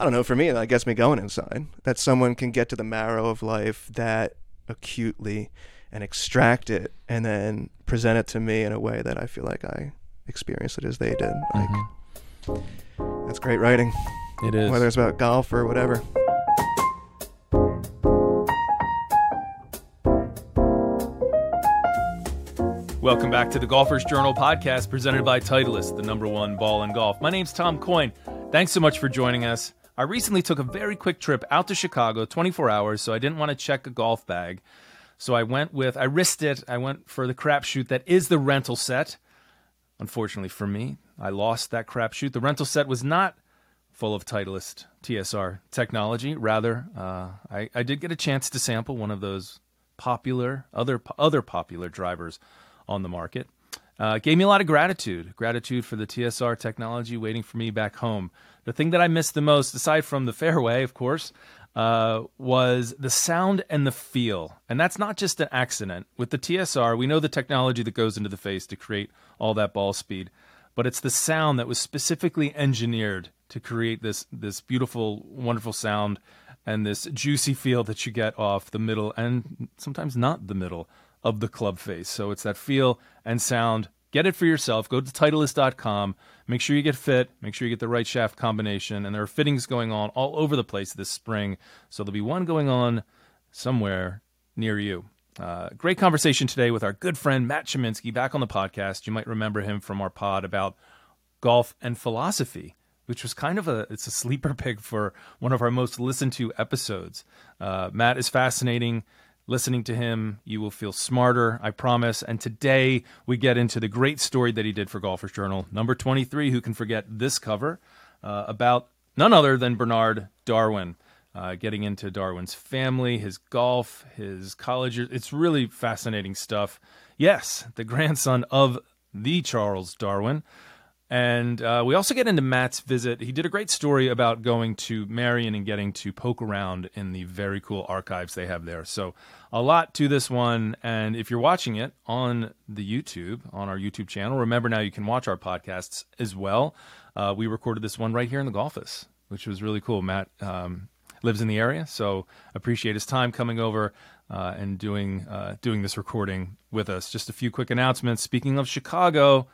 I don't know. For me, that gets me going inside. That someone can get to the marrow of life that acutely and extract it and then present it to me in a way that I feel like I experienced it as they did. Like Mm-hmm. that's great writing, It is. whether it's about golf or whatever. Welcome back to the Golfers Journal podcast presented by Titleist, the number one ball in golf. My name's Tom Coyne. Thanks so much for joining us. I recently took a very quick trip out to Chicago, 24 hours, so I didn't want to check a golf bag. So I went with, I risked it. I went for the crapshoot that is the rental set. Unfortunately for me, I lost that crapshoot. The rental set was not full of Titleist TSR technology. Rather, uh, I, I did get a chance to sample one of those popular other other popular drivers on the market. Uh, gave me a lot of gratitude, gratitude for the TSR technology waiting for me back home. The thing that I missed the most, aside from the fairway, of course, uh, was the sound and the feel. And that's not just an accident. With the TSR, we know the technology that goes into the face to create all that ball speed, but it's the sound that was specifically engineered to create this this beautiful, wonderful sound and this juicy feel that you get off the middle and sometimes not the middle of the club face. So it's that feel and sound. Get it for yourself. Go to Titleist.com. Make sure you get fit. Make sure you get the right shaft combination. And there are fittings going on all over the place this spring. So there'll be one going on somewhere near you. Uh, great conversation today with our good friend Matt Chominski back on the podcast. You might remember him from our pod about golf and philosophy, which was kind of a it's a sleeper pick for one of our most listened to episodes. Uh, Matt is fascinating. Listening to him, you will feel smarter, I promise. And today we get into the great story that he did for Golfers Journal, number 23. Who can forget this cover uh, about none other than Bernard Darwin? Uh, getting into Darwin's family, his golf, his college. It's really fascinating stuff. Yes, the grandson of the Charles Darwin. And uh, we also get into Matt's visit. He did a great story about going to Marion and getting to poke around in the very cool archives they have there. So, a lot to this one. And if you're watching it on the YouTube, on our YouTube channel, remember now you can watch our podcasts as well. Uh, we recorded this one right here in the Golfus, which was really cool. Matt um, lives in the area, so appreciate his time coming over uh, and doing uh, doing this recording with us. Just a few quick announcements. Speaking of Chicago.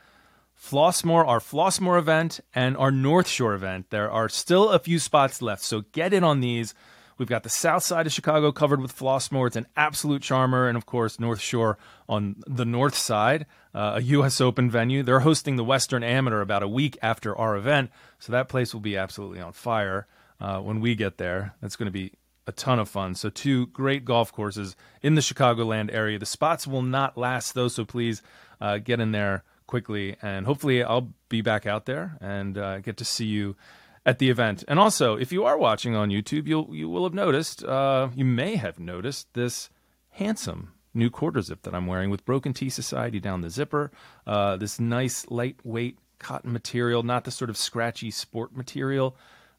Flossmoor, our Flossmoor event, and our North Shore event. There are still a few spots left, so get in on these. We've got the south side of Chicago covered with Flossmoor. It's an absolute charmer. And of course, North Shore on the north side, uh, a U.S. Open venue. They're hosting the Western Amateur about a week after our event. So that place will be absolutely on fire uh, when we get there. That's going to be a ton of fun. So, two great golf courses in the Chicagoland area. The spots will not last, though, so please uh, get in there quickly, and hopefully I'll be back out there and uh, get to see you at the event. And also, if you are watching on YouTube, you'll you will have noticed, uh, you may have noticed this handsome new quarter zip that I'm wearing with Broken Tee Society down the zipper. Uh, this nice lightweight cotton material, not the sort of scratchy sport material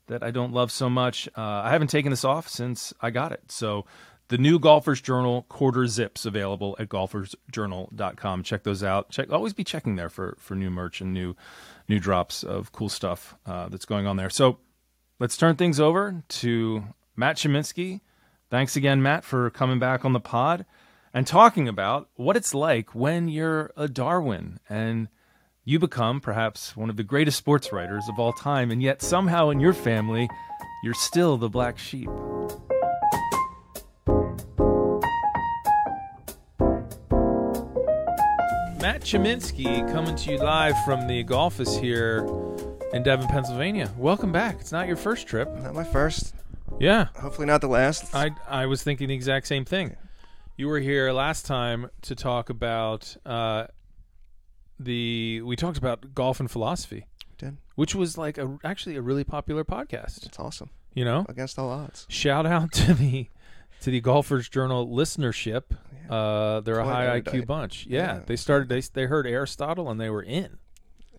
that I don't love so much. Uh, I haven't taken this off since I got it, so the new Golfers Journal quarter zips available at golfersjournal.com. Check those out. Check always be checking there for for new merch and new new drops of cool stuff uh, that's going on there. So let's turn things over to Matt Chominski. Thanks again, Matt, for coming back on the pod and talking about what it's like when you're a Darwin and you become perhaps one of the greatest sports writers of all time, and yet somehow in your family, you're still the black sheep. Matt Chominski coming to you live from the Golfus here in Devon, Pennsylvania. Welcome back. It's not your first trip. Not my first. Yeah. Hopefully not the last. I I was thinking the exact same thing. You were here last time to talk about uh, the we talked about golf and philosophy, Did. which was like a actually a really popular podcast. It's awesome. You know, Against all odds. shout out to the to the Golfers Journal listenership. Uh, they're a high erudite. IQ bunch. Yeah, Yeah. they started. They they heard Aristotle and they were in.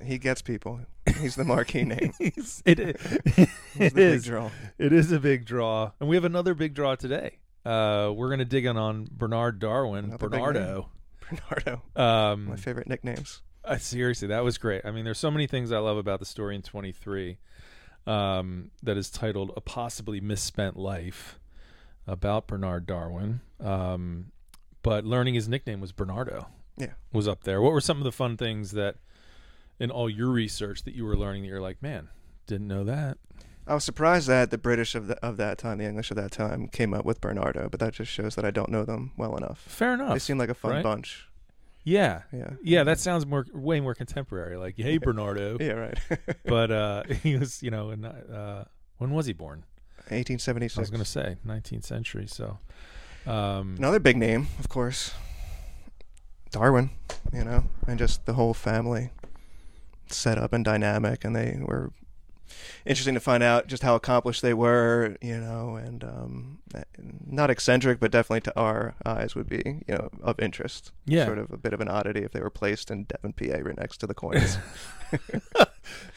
He gets people. He's the marquee name. it it, He's it big is. draw. It is a big draw, and we have another big draw today. Uh, we're gonna dig in on Bernard Darwin, Another big Bernardo. Bernardo. Um, My favorite nicknames. uh, seriously, that was great. I mean, there's so many things I love about the story in 23. um, that is titled "A Possibly Misspent Life" about Bernard Darwin. Um, but learning his nickname was Bernardo. Yeah. was up there. What were some of the fun things that in all your research that you were learning that you're like, man, didn't know that. I was surprised that the British of the, of that time, the English of that time, came up with Bernardo, but that just shows that I don't know them well enough. Fair enough. They seem like a fun right? bunch. yeah. Yeah. Yeah, that sounds more way more contemporary. Like, hey, Bernardo. Yeah, right. But uh, he was, you know, in, uh, when was he born? 1876. I was going to say 19th century. So, um, Another big name, of course. Darwin, you know, and just the whole family set up and dynamic, and they were interesting to find out just how accomplished they were, you know, and um, not eccentric, but definitely to our eyes would be, you know, of interest. Yeah. Sort of a bit of an oddity if they were placed in Devon, PA, right next to the coins.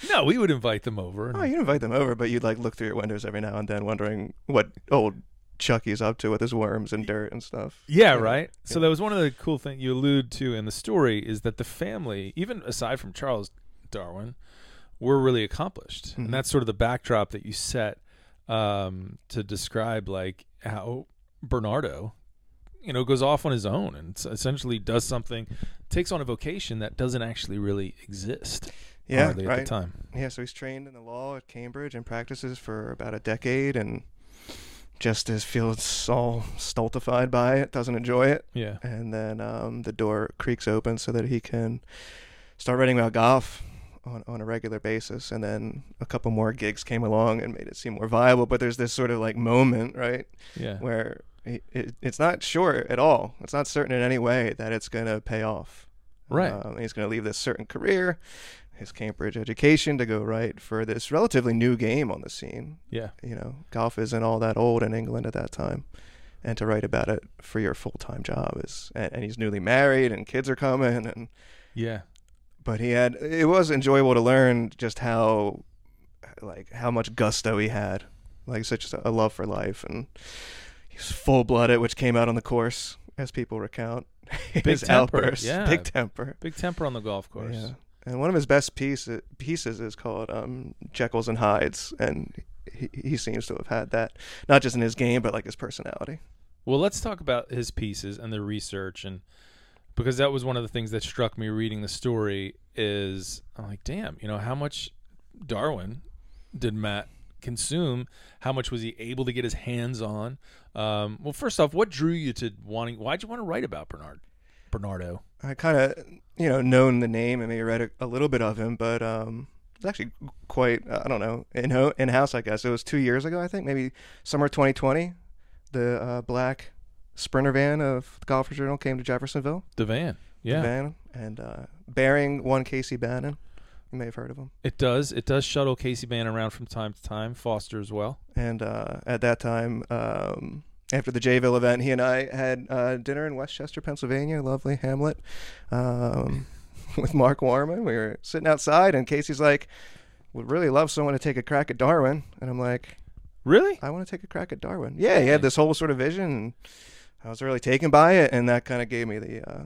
no, we would invite them over. oh, you'd invite them over, but you'd like look through your windows every now and then, wondering what old Chucky's up to with his worms and dirt and stuff. Yeah, right. So that was one of the cool things you allude to in the story is that the family, even aside from Charles Darwin, were really accomplished, Mhm. and that's sort of the backdrop that you set um, to describe like how Bernardo, you know, goes off on his own and essentially does something, takes on a vocation that doesn't actually really exist. Yeah, hardly right. at the time. Yeah, so he's trained in the law at Cambridge and practices for about a decade, and just as feels all stultified by it, doesn't enjoy it, Yeah. and then um, the door creaks open so that he can start writing about golf on on a regular basis, and then a couple more gigs came along and made it seem more viable. But there's this sort of like moment, right, Yeah. where it, it, it's not sure at all. It's not certain in any way that it's going to pay off. Right. Um, he's going to leave this certain career, his Cambridge education, to go right for this relatively new game on the scene. yeah. You know, golf isn't all that old in England at that time. And to write about it for your full time job is, and, and he's newly married and kids are coming, and Yeah. but he had it was enjoyable to learn just how like how much gusto he had like such a love for life and he was full blooded which came out on the course as people recount his temper, outbursts yeah. big temper Big temper on the golf course. yeah and one of his best piece, pieces is called um, Jekylls and Hydes, and he, he seems to have had that not just in his game, but like his personality. Well, let's talk about his pieces and the research, and because that was one of the things that struck me reading the story. Is I'm like, damn, you know, how much Darwin did Matt consume? How much was he able to get his hands on? Um, well, first off, what drew you to wanting? Why'd you want to write about Bernard Bernardo? I kind of, you know, known the name and maybe read a, a little bit of him, but um, it's actually quite, I don't know, in ho- in house. I guess it was two years ago. I think maybe summer 2020. The uh, black sprinter van of the Golfers Journal came to Jeffersonville. The van, the yeah, van, and uh, bearing one Casey Bannon. You may have heard of him. it does. It does shuttle Casey Bannon around from time to time. Foster as well. And uh, at that time, um, after the Jayville event, he and I had uh, dinner in West Chester, Pennsylvania, lovely Hamlet, um, with Mark Warman. We were sitting outside, and Casey's like, "Would really love someone to take a crack at Darwin." And I'm like, Really? "I want to take a crack at Darwin." Yeah, he had this whole sort of vision, and I was really taken by it, and that kind of gave me the. Uh,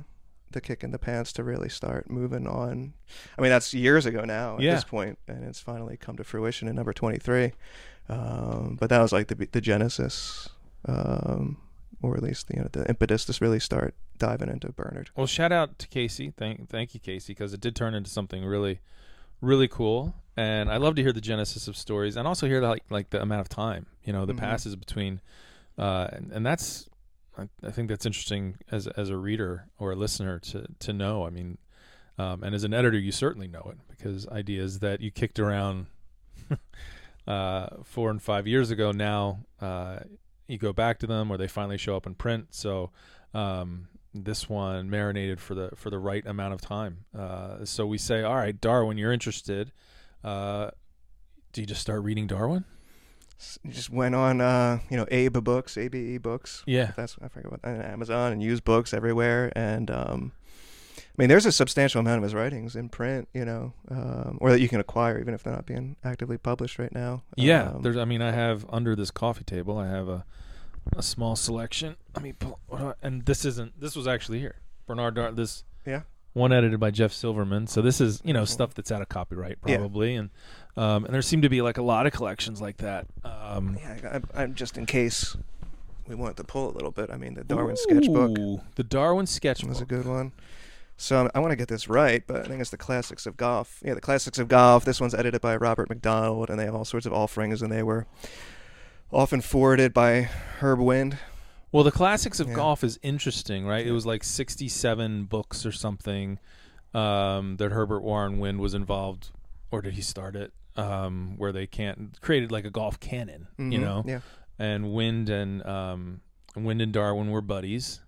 the kick in the pants to really start moving on. I mean, that's years ago now at Yeah. this point, and it's finally come to fruition in number 23. Um, but that was like the the genesis, um, or at least you know the impetus to really start diving into Bernard. Well, shout out to Casey. Thank thank you, Casey, because it did turn into something really, really cool. And I love to hear the genesis of stories, and also hear the, like like the amount of time you know that Mhm. passes between, uh, and, and that's I, I think that's interesting as as a reader or a listener to to know. I mean, um, and as an editor, you certainly know it because ideas that you kicked around uh, four and five years ago now uh, you go back to them or they finally show up in print. So um, this one marinated for the for the right amount of time. Uh, so we say, all right, Darwin, you're interested. Uh, do you just start reading Darwin? Just went on, uh, you know, Abe books, ABE books. Yeah, That's I forget what and Amazon and used books everywhere. And um, I mean, there's a substantial amount of his writings in print, you know, um, or that you can acquire even if they're not being actively published right now. yeah. Um, There's, I mean, I have under this coffee table, I have a a small selection. Let me pull. I, and this isn't. This was actually here, Bernard Dar. This Yeah. one edited by Jeff Silverman. So this is you know stuff that's out of copyright Yeah. probably, and Um, and there seem to be like a lot of collections like that. Um, Yeah, I, I'm just in case we wanted to pull a little bit. I mean, the Darwin sketchbook The Darwin sketchbook. was a good one. So I want to get this right, but I think it's the Classics of Golf. Yeah, the Classics of Golf. This one's edited by Robert Macdonald, and they have all sorts of offerings, and they were often forwarded by Herb Wind. Well, the classics of Yeah. golf is interesting, right? It was like 67 books or something um, that Herbert Warren Wind was involved, or did he start it? Um, where they can't created like a golf canon, you Mhm, know. Yeah. And Wind and um, Wind and Darwin were buddies.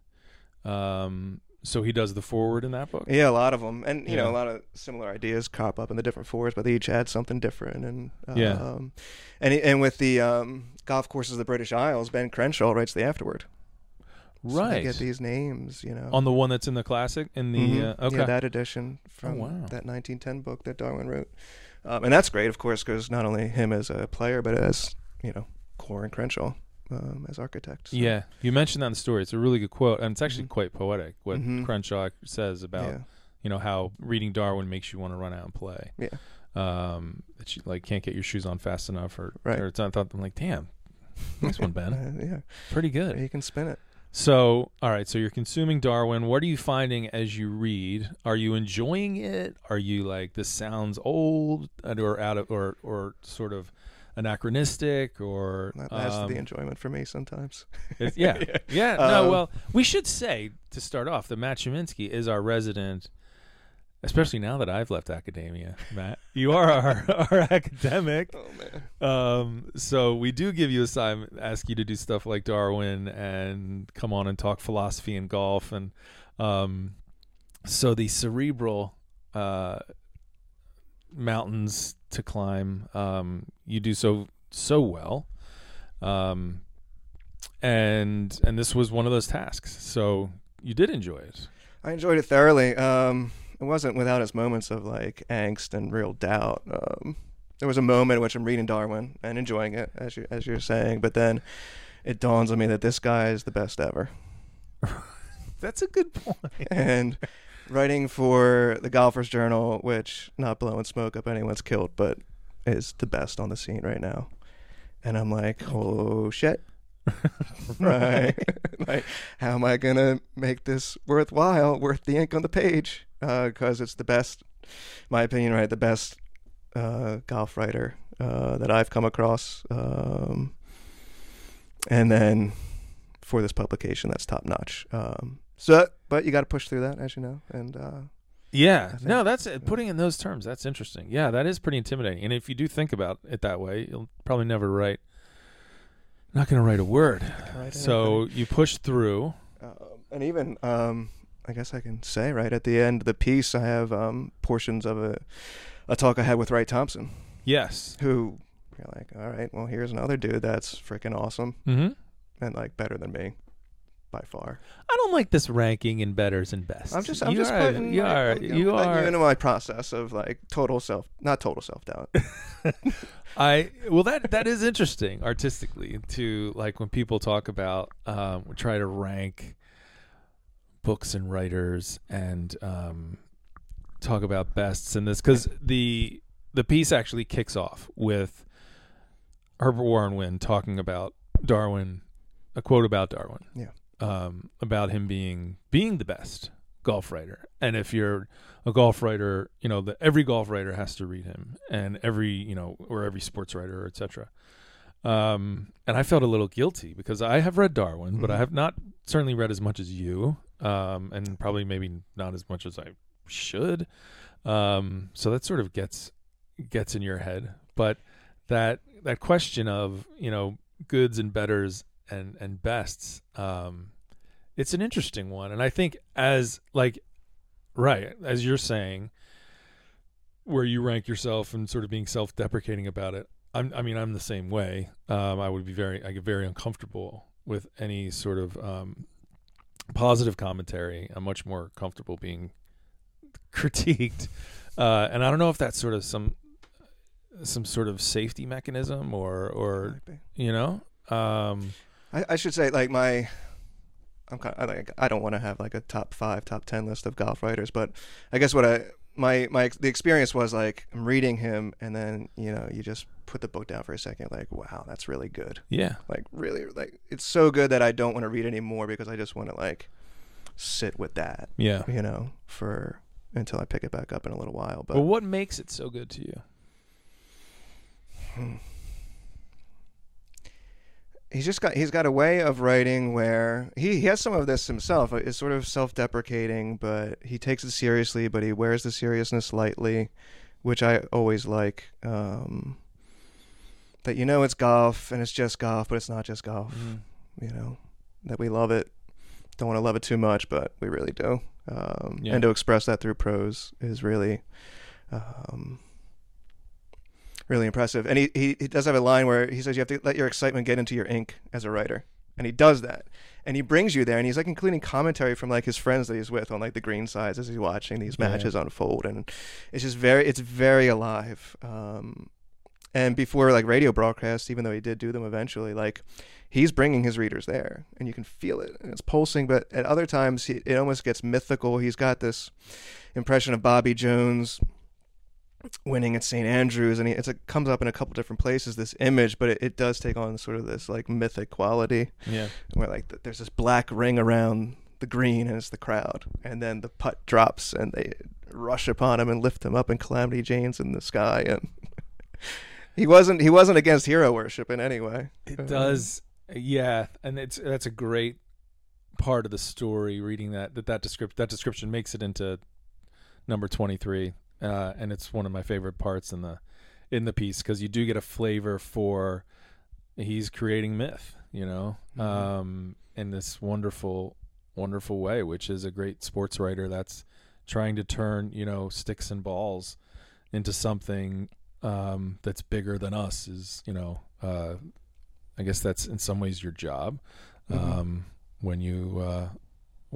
Um, so he does the forward in that book. Yeah, a lot of them, and you know, a lot of similar ideas crop up in the different forwards, but they each add something different. And um, Yeah. and and with the um, golf courses of the British Isles, Ben Crenshaw writes the afterword. So right. they get these names, you know. On the one that's in the classic in the Mhm. uh, okay. Yeah, that edition from Oh, wow. that 1910 book that Darwin wrote, um, and that's great, of course, because not only him as a player, but as you know, Coore and Crenshaw um, as architects. So, Yeah, you mentioned that in the story. It's a really good quote, and it's actually Mhm. quite poetic. What Mhm. Crenshaw says about yeah, you know how reading Darwin makes you want to run out and play. Yeah. Um, that you like can't get your shoes on fast enough, or Right. Or it's, I thought I'm like, damn, nice one, Ben. Uh, yeah, Pretty good. you can spin it. So, all right. So you're consuming Darwin. What are you finding as you read? Are you enjoying it? Are you like this sounds old or out of or or sort of anachronistic or That adds to um, the enjoyment for me sometimes. It's, yeah, yeah. no, Um, well, we should say to start off that Matt is our resident, especially now that I've left academia. Matt, you are our, our academic. Oh man. Um, so we do give you assignment, ask you to do stuff like Darwin and come on and talk philosophy and golf, and um, so the cerebral uh, mountains to climb, um, you do so so well, um, and and this was one of those tasks. So you did enjoy it. I enjoyed it thoroughly. Um, it wasn't without its moments of like angst and real doubt. Um, there was a moment in which I'm reading Darwin and enjoying it, as you as you're saying, but then it dawns on me that this guy is the best ever. That's a good point. and writing for the Golfers Journal, which not blowing smoke up anyone's kilt, but is the best on the scene right now. And I'm like, oh shit. right. like, how am I gonna make this worthwhile, worth the ink on the page? Because it's the best, my opinion, right? The best uh, golf writer uh, that I've come across. Um, and then for this publication, that's top notch. Um, so, but you got to push through that, as you know, and uh, Yeah, no, that's it. Putting in those terms, that's interesting. Yeah, that is pretty intimidating. And if you do think about it that way, you'll probably never write. Not going to write a word. write So you push through. Um, and even um, I guess I can say right at the end of the piece, I have um, portions of a a talk I had with Wright Thompson, Yes. who you're like, all right, well, here's another dude that's freaking awesome Mm-hmm. and like better than me by far. I don't like this ranking in betters and bests. I'm just, I'm you just are, putting, you like, are, you letting are. into my process of like total self, not total self doubt. I well that that is interesting artistically to like when people talk about um try to rank books and writers and um talk about bests and this cuz the the piece actually kicks off with Herbert Warren Wind talking about Darwin a quote about Darwin. Yeah. Um about him being being the best golf writer. And if you're a golf writer, you know, that every golf writer has to read him, and every you know, or every sports writer, etc. Um, and I felt a little guilty because I have read Darwin, but I Mhm. have not certainly read as much as you, um, and probably maybe not as much as I should. Um, so that sort of gets gets in your head, but that that question of you know goods and betters and and bests, um, it's an interesting one, and I think as like right as you're saying, where you rank yourself and sort of being self-deprecating about it. I'm, I mean, I'm the same way. Um, I would be very, I get very uncomfortable with any sort of um, positive commentary. I'm much more comfortable being critiqued, uh, and I don't know if that's sort of some some sort of safety mechanism or or you know. Um, I, I should say like my I'm kind of, I like I don't want to have like a top five, top ten list of golf writers, but I guess what I my my the experience was like I'm reading him, and then you know you just put the book down for a second, like wow, that's really good. Yeah. Like really, like it's so good that I don't want to read anymore because I just want to like sit with that, Yeah. you know, for until I pick it back up in a little while. But Well, what makes it so good to you? Hmm. He's just got he's got a way of writing where he, he has some of this himself. It's sort of self-deprecating, but he takes it seriously, but he wears the seriousness lightly, which I always like. Um, that you know it's golf and it's just golf, but it's not just golf. You know that we love it. Don't want to love it too much, but we really do. Um, Yeah. And to express that through prose is really. Um, really impressive. And he, he, he does have a line where he says you have to let your excitement get into your ink as a writer. And he does that. And he brings you there and he's like including commentary from like his friends that he's with on like the green sides as he's watching these Yeah. matches unfold and it's just very it's very alive. Um and before like radio broadcasts, even though he did do them eventually, like he's bringing his readers there, and you can feel it. And it's pulsing, but at other times he, it almost gets mythical. He's got this impression of Bobby Jones winning at St. Andrews, and he, it's, it comes up in a couple different places. This image, but it, it does take on sort of this like mythic quality, Yeah. where like th- there's this black ring around the green, and it's the crowd, and then the putt drops, and they rush upon him and lift him up in Calamity Jane's in the sky, and he wasn't he wasn't against hero worship in any way. It Uh, does. Yeah, and it's that's a great part of the story. Reading that that that description that description makes it into number twenty three, uh, and it's one of my favorite parts in the in the piece because you do get a flavor for he's creating myth, you know, Mhm. um, in this wonderful wonderful way, which is a great sports writer that's trying to turn you know sticks and balls into something um, that's bigger than us. Is you know. Uh, I guess that's in some ways your job Mhm. um, when you uh,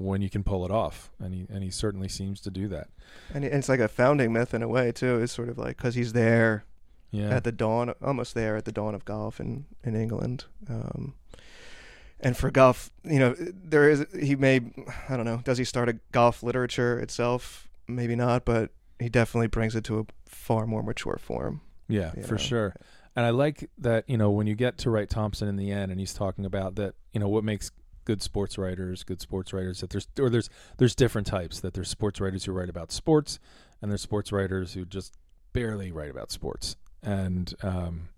when you can pull it off, and he and he certainly seems to do that. And it's like a founding myth in a way too. It's sort of like because he's there Yeah, at the dawn, almost there at the dawn of golf in in England. Um, and for golf, you know, there is he may I don't know. Does he start a golf literature itself? Maybe not, but he definitely brings it to a far more mature form. yeah, for know. sure. And I like that you know when you get to Wright Thompson in the end, and he's talking about that you know what makes good sports writers good sports writers that there's or there's there's different types that there's sports writers who write about sports and there's sports writers who just barely write about sports and um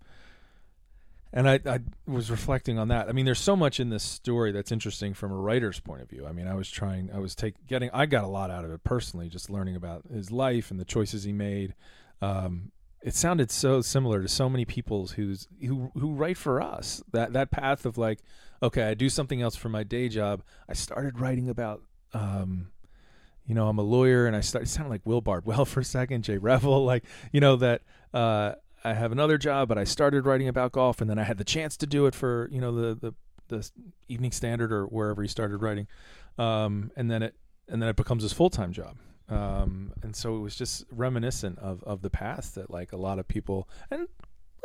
and I, I was reflecting on that. I mean, there's so much in this story that's interesting from a writer's point of view. I mean, I was trying, I was take, getting, I got a lot out of it personally, just learning about his life and the choices he made. Um, it sounded so similar to so many people's who's who who write for us. That that path of like, okay, I do something else for my day job. I started writing about, um, you know, I'm a lawyer, and I started. Sounded like Will Bardwell for a second, Jay Revell, like you know that. Uh, I have another job, but I started writing about golf, and then I had the chance to do it for you know the the, the Evening Standard or wherever he started writing, um, and then it and then it becomes his full time job. Um, and so it was just reminiscent of of the past that like a lot of people and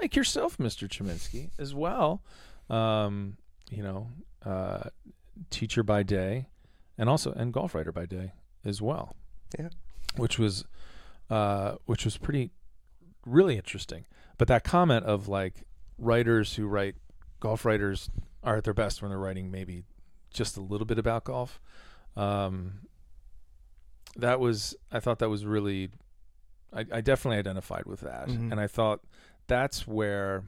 like yourself, Mr. Chominski, as well. Um, you know, uh, teacher by day, and also and golf writer by day as well. Yeah. which was uh, which was pretty really interesting. But that comment of like writers who write golf writers are at their best when they're writing maybe just a little bit about golf. Um, that was I thought that was really I, I definitely identified with that, Mhm. and I thought that's where.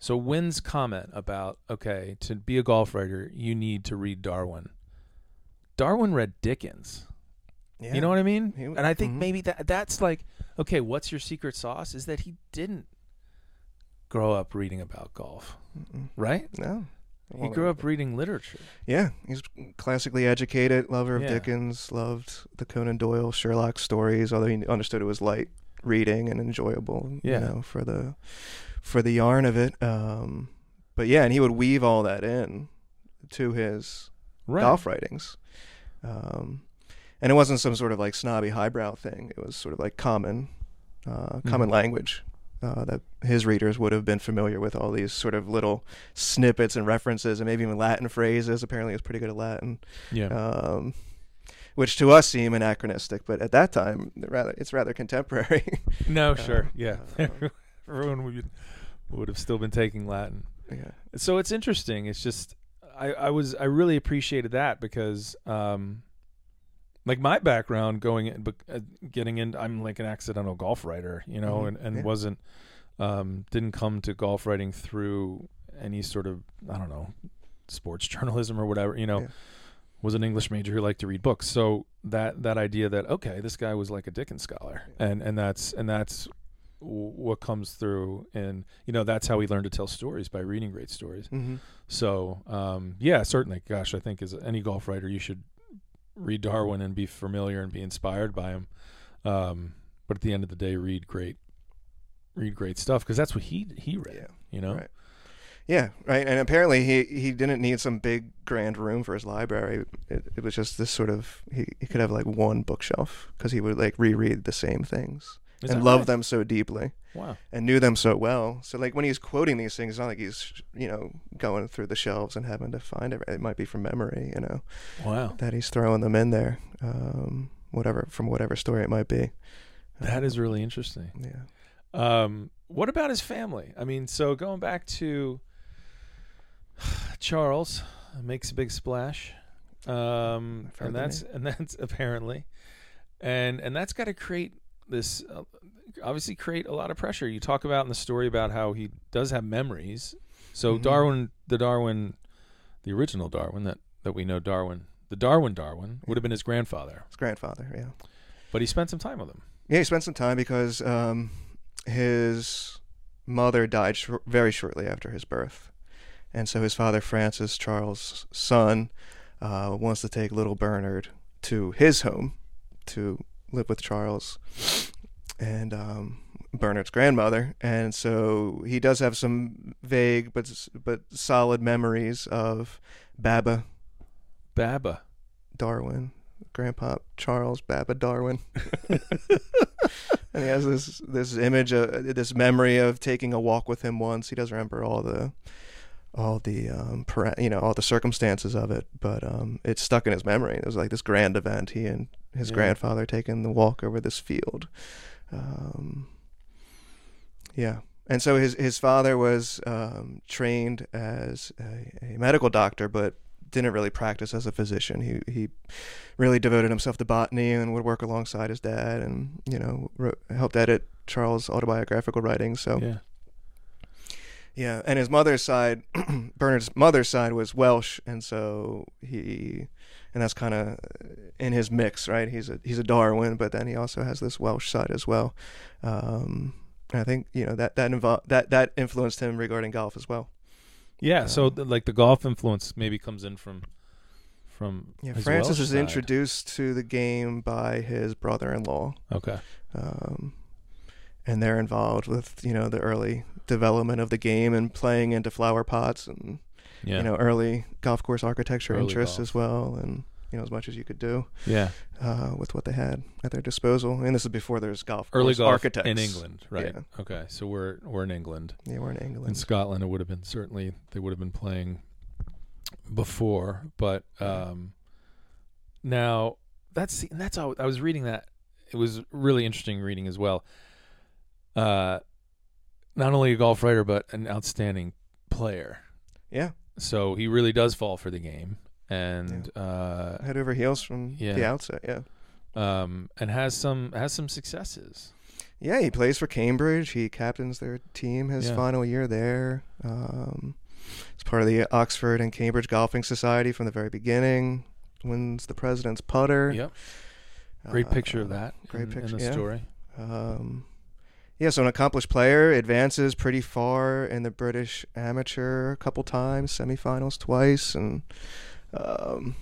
So Wind's comment about okay to be a golf writer you need to read Darwin. Darwin read Dickens. Yeah. You know what I mean? He- and I think mhm. maybe that that's like, okay, what's your secret sauce? Is that he didn't grow up reading about golf, Mm-mm. right? No. He grew up reading literature. Yeah, he's classically educated, lover of Yeah. Dickens, loved the Conan Doyle, Sherlock stories. Although he understood it was light reading and enjoyable, Yeah. you know, for the for the yarn of it. Um, but yeah, and he would weave all that in to his Right. golf writings. Um, and it wasn't some sort of like snobby highbrow thing. It was sort of like common, uh, common Mhm. language uh, that his readers would have been familiar with. All these sort of little snippets and references, and maybe even Latin phrases. Apparently, he was pretty good at Latin. Yeah. Um, which to us seem anachronistic, but at that time, rather it's rather contemporary. No, Uh, sure, yeah. uh, Everyone would would have still been taking Latin. yeah. So it's interesting. It's just I, I was I really appreciated that because um like my background going in but uh, getting in I'm like an accidental golf writer, you know, Mhm. and, and Yeah. wasn't um didn't come to golf writing through any sort of I don't know sports journalism or whatever, you know. Yeah. Was an English major who liked to read books. So that that idea that okay, this guy was like a Dickens scholar. And and that's and that's w- what comes through and you know that's how we learn to tell stories by reading great stories hmm so um, yeah certainly gosh i think as any golf writer you should read darwin and be familiar and be inspired by him um, but at the end of the day read great read great stuff because that's what he he read Yeah. you know Right. Yeah, right. And apparently he he didn't need some big grand room for his library. It, it was just this sort of he, he could have like one bookshelf because he would like reread the same things Is and that love right? them so deeply wow and knew them so well. So like when he's quoting these things, it's not like he's you know going through the shelves and having to find it. It might be from memory, you know, wow that he's throwing them in there, um, whatever from whatever story it might be. that is really interesting Yeah. Um, what about his family? I mean, so going back to Charles makes a big splash, um, and that's and that's apparently, and and that's got to create this uh, obviously create a lot of pressure. You talk about in the story about how he does have memories. So Mhm. Darwin, the Darwin, the original Darwin that that we know Darwin, the Darwin Darwin would have been his grandfather, His grandfather. Yeah. but he spent some time with him. Yeah, he spent some time because um, his mother died shor- very shortly after his birth, and so his father, Francis Charles' son, uh, wants to take little Bernard to his home to live with Charles and um, Bernard's grandmother, and so he does have some vague but but solid memories of Baba Baba. Darwin, Grandpa Charles Baba Darwin. and he has this this image, of, this memory of taking a walk with him once. He doesn't remember all the all the um, para- you know all the circumstances of it, but um, it's stuck in his memory. It was like this grand event. He and his Yeah. grandfather taking the walk over this field. Um, yeah. And so his his father was um, trained as a, a medical doctor, but didn't really practice as a physician. He he really devoted himself to botany and would work alongside his dad, and you know wrote, helped edit Charles' autobiographical writings. So Yeah. Yeah, and his mother's side, Bernard's mother's side was Welsh, and so he, and that's kind of in his mix, right? He's a he's a Darwin, but then he also has this Welsh side as well. Um, I think you know that that invo- that that influenced him regarding golf as well. Yeah, so Um, th- like the golf influence maybe comes in from from Yeah, Francis Welsh is side. introduced to the game by his brother-in-law, Okay. um, and they're involved with you know the early development of the game and playing into flower pots and Yeah. you know early golf course architecture Early interests golf. as well, and you know as much as you could do yeah. uh, with what they had at their disposal. And this is before there's golf Early course golf architects in England, right? Yeah. Okay. So we're we're in England. Yeah, we're in England. In Scotland, it would have been certainly they would have been playing before, but um, now that's that's how I was reading that. It was really interesting reading as well. Uh, not only a golf writer, but an outstanding player. yeah, So he really does fall for the game, and uh, head over heels from Yeah. the outset. Yeah. um, and has some has some successes. Yeah, he plays for Cambridge. He captains their team his Yeah. final year there. Um, he's part of the Oxford and Cambridge Golfing Society from the very beginning. Wins the president's putter. Yep, great picture of Uh, that. great in, picture, in the yeah. story. Um, yeah, so an accomplished player advances pretty far in the British amateur a couple times, semifinals twice, and um,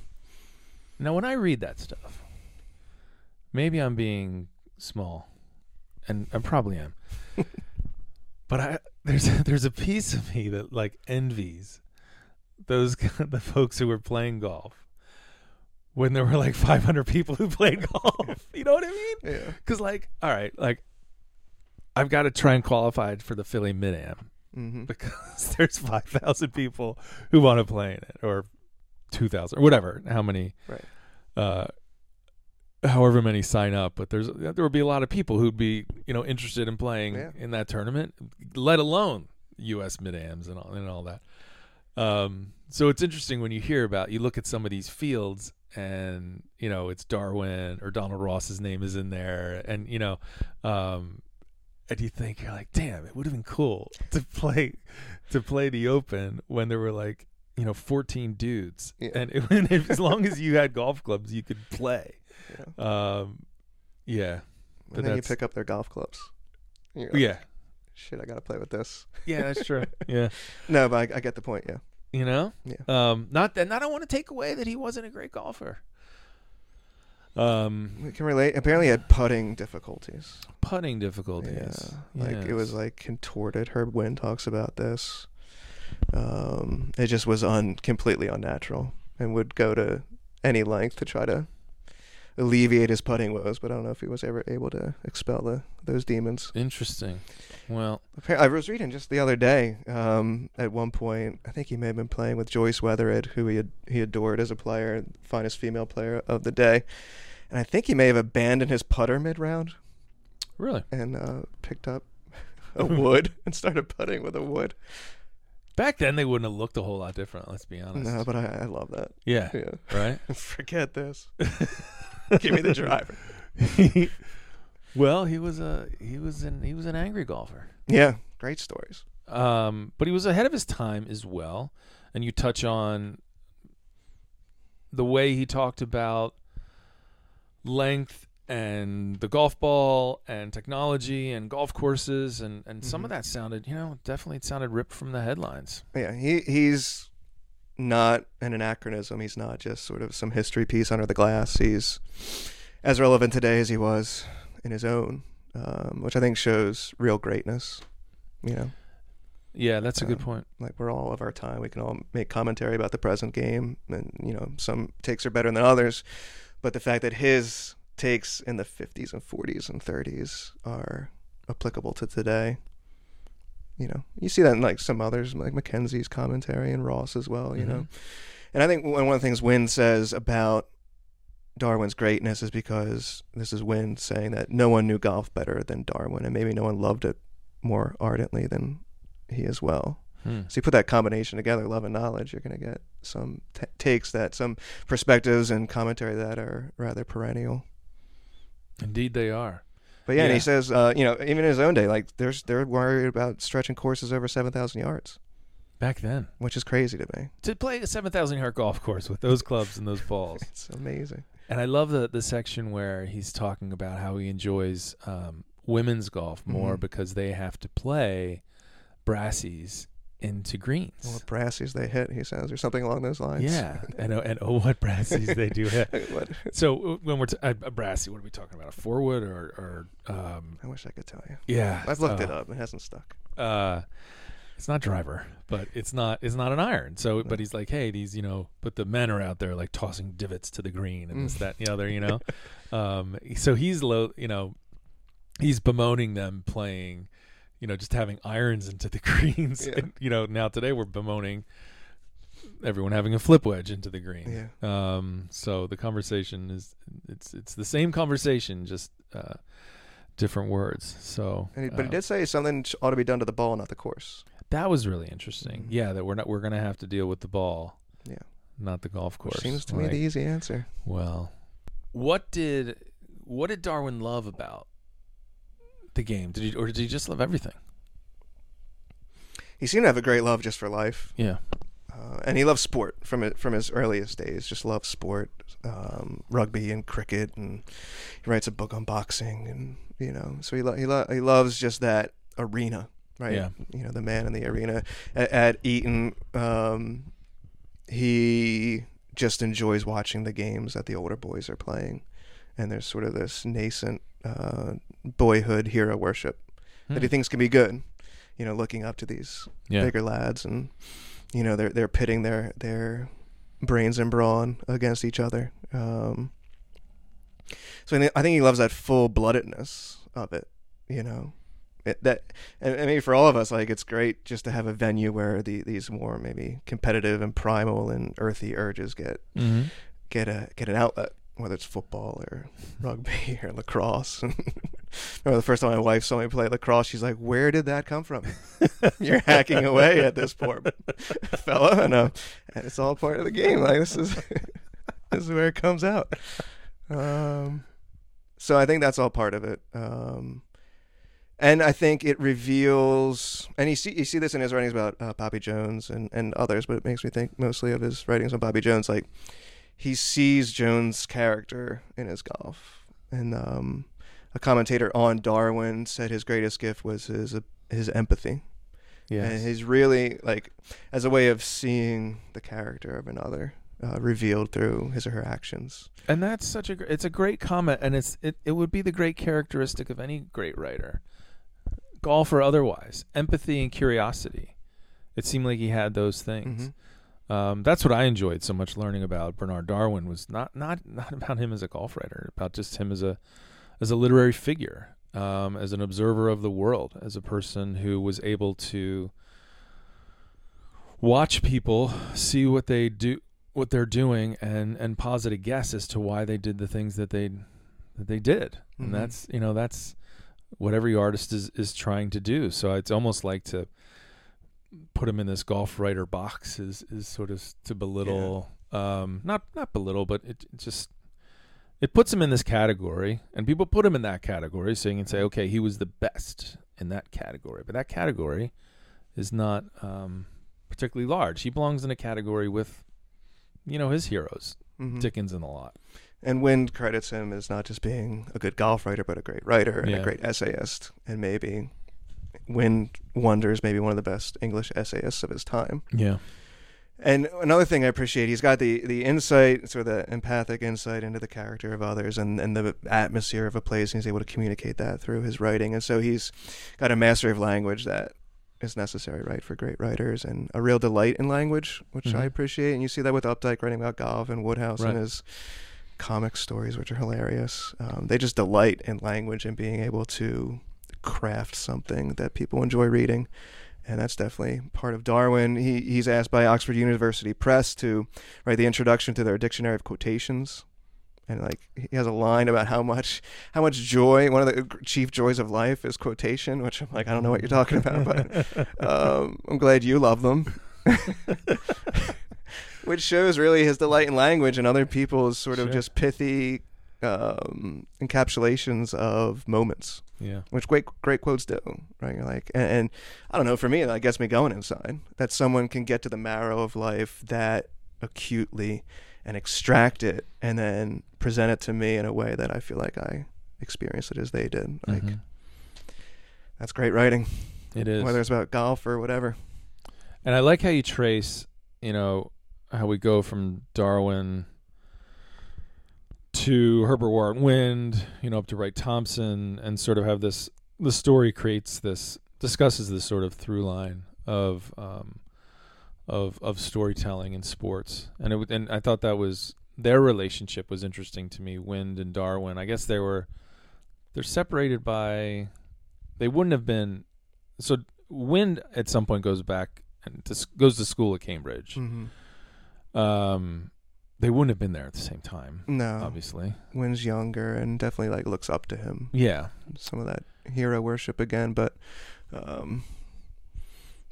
Now, when I read that stuff, maybe I'm being small, and I probably am. but I there's there's a piece of me that like envies those the folks who were playing golf when there were like 500 people who played golf. you know what I mean? yeah, Because like, all right, like I've got to try and qualify for the Philly Mid Am hmm because there's 5,000 people who want to play in it or 2,000 or whatever, how many. Right. Uh, however many sign up, but there's there would be a lot of people who'd be you know interested in playing Yeah. in that tournament, let alone U.S. mid ams and all and all that. Um, so it's interesting when you hear about you look at some of these fields and you know it's Darwin or Donald Ross's name is in there, and you know, um, and you think you're like, damn, it would have been cool to play to play the Open when there were like you know 14 dudes, Yeah. and, it, and if, as long as you had golf clubs, you could play. Yeah. Um, yeah, But and then you pick up their golf clubs. Like, yeah, Shit, I gotta play with this. yeah. That's true. yeah, No, but I, I get the point. Yeah. you know. Yeah. Um, not that. Not I don't want to take away that he wasn't a great golfer. Um, We can relate. Apparently, had putting difficulties. putting difficulties. Yeah, like it was like contorted. Herb Wind talks about this. Um, it just was un completely unnatural, and would go to any length to try to alleviate his putting woes. But I don't know if he was ever able to expel the those demons. interesting. Well, I was reading just the other day. Um, at one point, I think he may have been playing with Joyce Wethered, who he had, he adored as a player, finest female player of the day. And I think he may have abandoned his putter mid round really, and uh, picked up a wood and started putting with a wood. back then they wouldn't have looked a whole lot different. Let's be honest. No, but I, I love that. Yeah. Yeah. Right. Forget this. Give me the driver. well, he was a he was an he was an angry golfer. Yeah, great stories. Um, but he was ahead of his time as well. And you touch on the way he talked about length and the golf ball and technology and golf courses and, and some of Mhm. that sounded, you know, definitely sounded ripped from the headlines. Yeah, he he's not an anachronism. He's not just sort of some history piece under the glass. He's as relevant today as he was in his own, um, which I think shows real greatness. You know, Yeah, that's a good Um, point. like we're all of our time. We can all make commentary about the present game, and you know, some takes are better than others. But the fact that his takes in the 50s and 40s and 30s are applicable to today, you know, you see that in like some others, like Mackenzie's commentary and Ross as well. You know, mm-hmm. and I think one one of the things Wind says about Darwin's greatness is because this is Wind saying that no one knew golf better than Darwin, and maybe no one loved it more ardently than he as well. Hmm. So you put that combination together, love and knowledge, you're going to get some t- takes that, some perspectives and commentary that are rather perennial. Indeed, they are. But yeah, and he says, uh, you know, even in his own day, like there's they're worried about stretching courses over seven thousand yards, Back then, which is crazy to me. to play a seven thousand yard golf course with those clubs and those balls, It's amazing. and I love the the section where he's talking about how he enjoys um, women's golf more Mhm. because they have to play brassies into greens. What brassies they hit, he says, or something along those lines. yeah, and oh- and oh, what brassies they do hit. So uh, when we're t- a, a brassy, what are we talking about? A four wood or or um, I wish I could tell you. yeah? I've looked uh, it up. It hasn't stuck. uh it's not driver but it's not it's not an iron so but he's like hey these you know but the men are out there like tossing divots to the green and this Mm. that and the other you know um so he's low you know he's bemoaning them playing you know just having irons into the greens Yeah. and, you know now today we're bemoaning everyone having a flip wedge into the green Yeah. um so the conversation is it's it's the same conversation just uh different words so he, but he uh, did say something ought to be done to the ball, not the course. that was really interesting. Mhm. Yeah, that we're not we're gonna have to deal with the ball, Yeah. not the golf Which course. seems to me the easy answer. well, what did what did Darwin love about the game? Did he or did he just love everything? He seemed to have a great love just for life. Yeah, uh, and he loves sport from it from his earliest days. Just loves sport, um, rugby and cricket, and he writes a book on boxing, and you know, so he lo- he lo- he loves just that arena, right? Yeah. You know, the man in the arena at, at Eton. Um, he just enjoys watching the games that the older boys are playing, and there's sort of this nascent uh, boyhood hero worship that he Hmm. thinks can be good. You know, looking up to these yeah, bigger lads, and you know they're they're pitting their their brains and brawn against each other. Um, so I think, he loves that full bloodedness of it. You know, it, that and, and maybe for all of us, like it's great just to have a venue where the these more maybe competitive and primal and earthy urges get hmm get a get an outlet. Whether it's football or rugby or lacrosse. Remember the first time my wife saw me play lacrosse, she's like, "Where did that come from? You're hacking away at this poor fella, and, uh, and it's all part of the game. Like this is this is where it comes out." Um, so I think that's all part of it. Um, and I think it reveals, and you see you see this in his writings about uh, Bobby Jones and, and others, but it makes me think mostly of his writings on Bobby Jones. Like he sees Jones' character in his golf, and um, a commentator on Darwin said his greatest gift was his his empathy. Yeah, and he's really like as a way of seeing the character of another uh, revealed through his or her actions. And that's such a it's a great comment, and it's it, it would be the great characteristic of any great writer golf or otherwise, empathy and curiosity. It seemed like he had those things. Mm-hmm. Um, that's what I enjoyed so much learning about Bernard Darwin was not not not about him as a golf writer, about just him as a as a literary figure, um, as an observer of the world, as a person who was able to watch people, see what they do, what they're doing, and and posit a guess as to why they did the things that they that they did. Mm-hmm. And that's you know that's what every artist is is trying to do. So it's almost like to put him in this golf writer box is is sort of to belittle yeah. um not not belittle but it, it, just it puts him in this category and people put him in that category so you can say okay he was the best in that category but that category is not um particularly large he belongs in a category with you know his heroes mm-hmm. dickens and a lot and Wind credits him as not just being a good golf writer, but a great writer and yeah. a great essayist. And maybe Wind wonders maybe one of the best English essayists of his time. Yeah. And another thing I appreciate, he's got the, the insight, sort of the empathic insight into the character of others and, and the atmosphere of a place, and he's able to communicate that through his writing. And so he's got a mastery of language that is necessary, right, for great writers, and a real delight in language, which mm-hmm. I appreciate. And you see that with Updike writing about golf and Wodehouse right. and his comic stories, which are hilarious. Um, they just delight in language and being able to craft something that people enjoy reading. And that's definitely part of Darwin. He, he's asked by Oxford University Press to write the introduction to their dictionary of quotations. And like he has a line about how much how much joy one of the chief joys of life is quotation, which I'm like I don't know what you're talking about, but um, I'm glad you love them. which shows really his delight in language and other people's sort of just pithy um, encapsulations of moments. Yeah, which great great quotes do, right? You're like, and, and, I don't know, for me, that gets me going inside. That someone can get to the marrow of life that acutely and extract it, and then present it to me in a way that I feel like I experienced it as they did. Like, mm-hmm. that's great writing. It is, whether it's about golf or whatever. And I like how you trace, you know, how we go from Darwin to Herbert Warren Wind, you know, up to Wright Thompson, and sort of have this. The story creates this, discusses this sort of through line of um, of of storytelling in sports, and it and I thought that was their relationship was interesting to me. Wind and Darwin, I guess they were they're separated by they wouldn't have been so. Wind at some point goes back and to, goes to school at Cambridge. Mm-hmm um, they wouldn't have been there at the same time. No, obviously. Wind's younger and definitely like looks up to him. Yeah, some of that hero worship again, but um,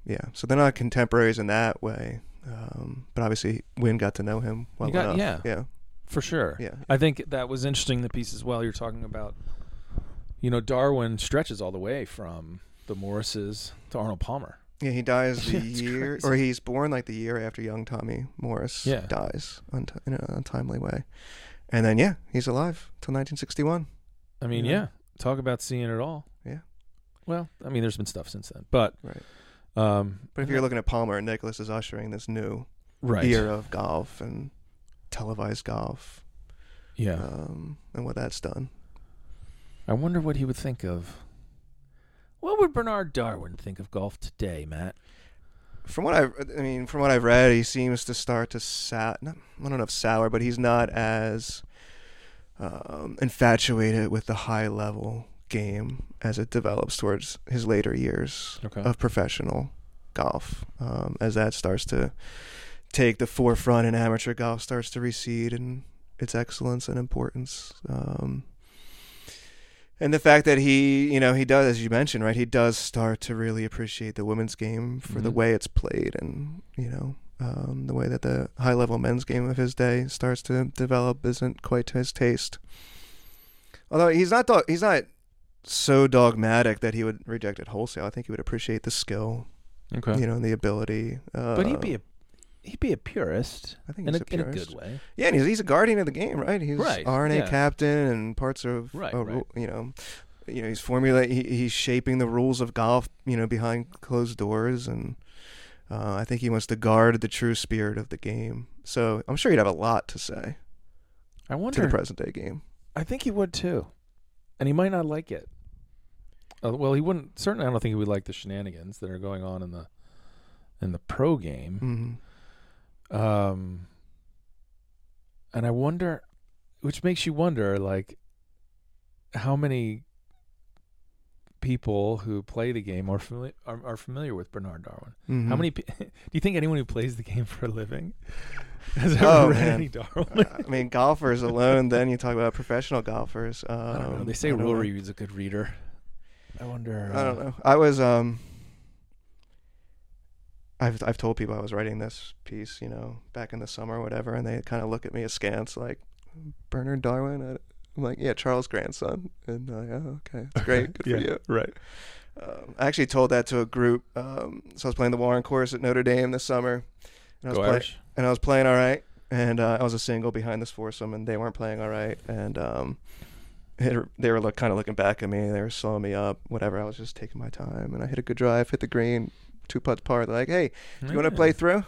yeah. So they're not contemporaries in that way. Um, but obviously, Wynn got to know him well got, enough. Yeah, yeah, for sure. Yeah, I think that was interesting. The piece as well. You're talking about, you know, Darwin stretches all the way from the Morrises to Arnold Palmer. Yeah, he dies the year, crazy. or he's born like the year after young Tommy Morris yeah. dies in an untimely way, and then yeah, he's alive till 1961. I mean, yeah. yeah, talk about seeing it all. Yeah. Well, I mean, there's been stuff since then, but right. Um, but if you're looking at Palmer, Nicklaus is ushering this new right. era of golf and televised golf. Yeah. Um, and what that's done. I wonder what he would think of what would Bernard Darwin think of golf today, Matt? From what I've, I mean, from what I've read, he seems to start to sour. I don't know if sour, but he's not as um, infatuated with the high level game as it develops towards his later years okay. of professional golf. Um, as that starts to take the forefront and amateur golf starts to recede and its excellence and importance. Um, and the fact that he, you know, he does, as you mentioned, right, he does start to really appreciate the women's game for the Mhm. way it's played, and you know, um, the way that the high level men's game of his day starts to develop isn't quite to his taste. Although he's not, dog- he's not so dogmatic that he would reject it wholesale. I think he would appreciate the skill, Okay. you know, and the ability. Uh, but he'd be a he'd be a purist I think in a, a in a good way. Yeah, and he's, he's a guardian of the game, right? He's Right, R&A yeah. captain and parts of, Right, uh, right. you know, you know, he's formulate, he, he's shaping the rules of golf, you know, behind closed doors, and uh, I think he wants to guard the true spirit of the game. So I'm sure he'd have a lot to say I to wonder. the present day game. I think he would too, and he might not like it. Uh, well, he wouldn't. Certainly, I don't think he would like the shenanigans that are going on in the in the pro game. hmm Um, and I wonder, which makes you wonder, like, how many people who play the game are familiar are, are familiar with Bernard Darwin. hmm How many? pe- Do you think anyone who plays the game for a living has ever Oh, read man. any Darwin? I mean, golfers alone. Then you talk about professional golfers. Um, I don't know. They say. Rory is a good reader. I wonder. I don't uh, know. I was um I've I've told people I was writing this piece, you know, back in the summer or whatever, and they kind of look at me askance, like Bernard Darwin. I'm like, yeah, Charles' grandson, and I'm like, oh, okay, it's great, good Yeah, for you. Right. Um, I actually told that to a group. Um, so I was playing the Warren course at Notre Dame this summer, and I was play- and I was playing all right, and uh, I was a single behind this foursome, and they weren't playing all right, and um, it, they were look, kind of looking back at me, they were slowing me up, whatever. I was just taking my time, and I hit a good drive, hit the green, two putts par. They're like, "Hey, do you want to play through?"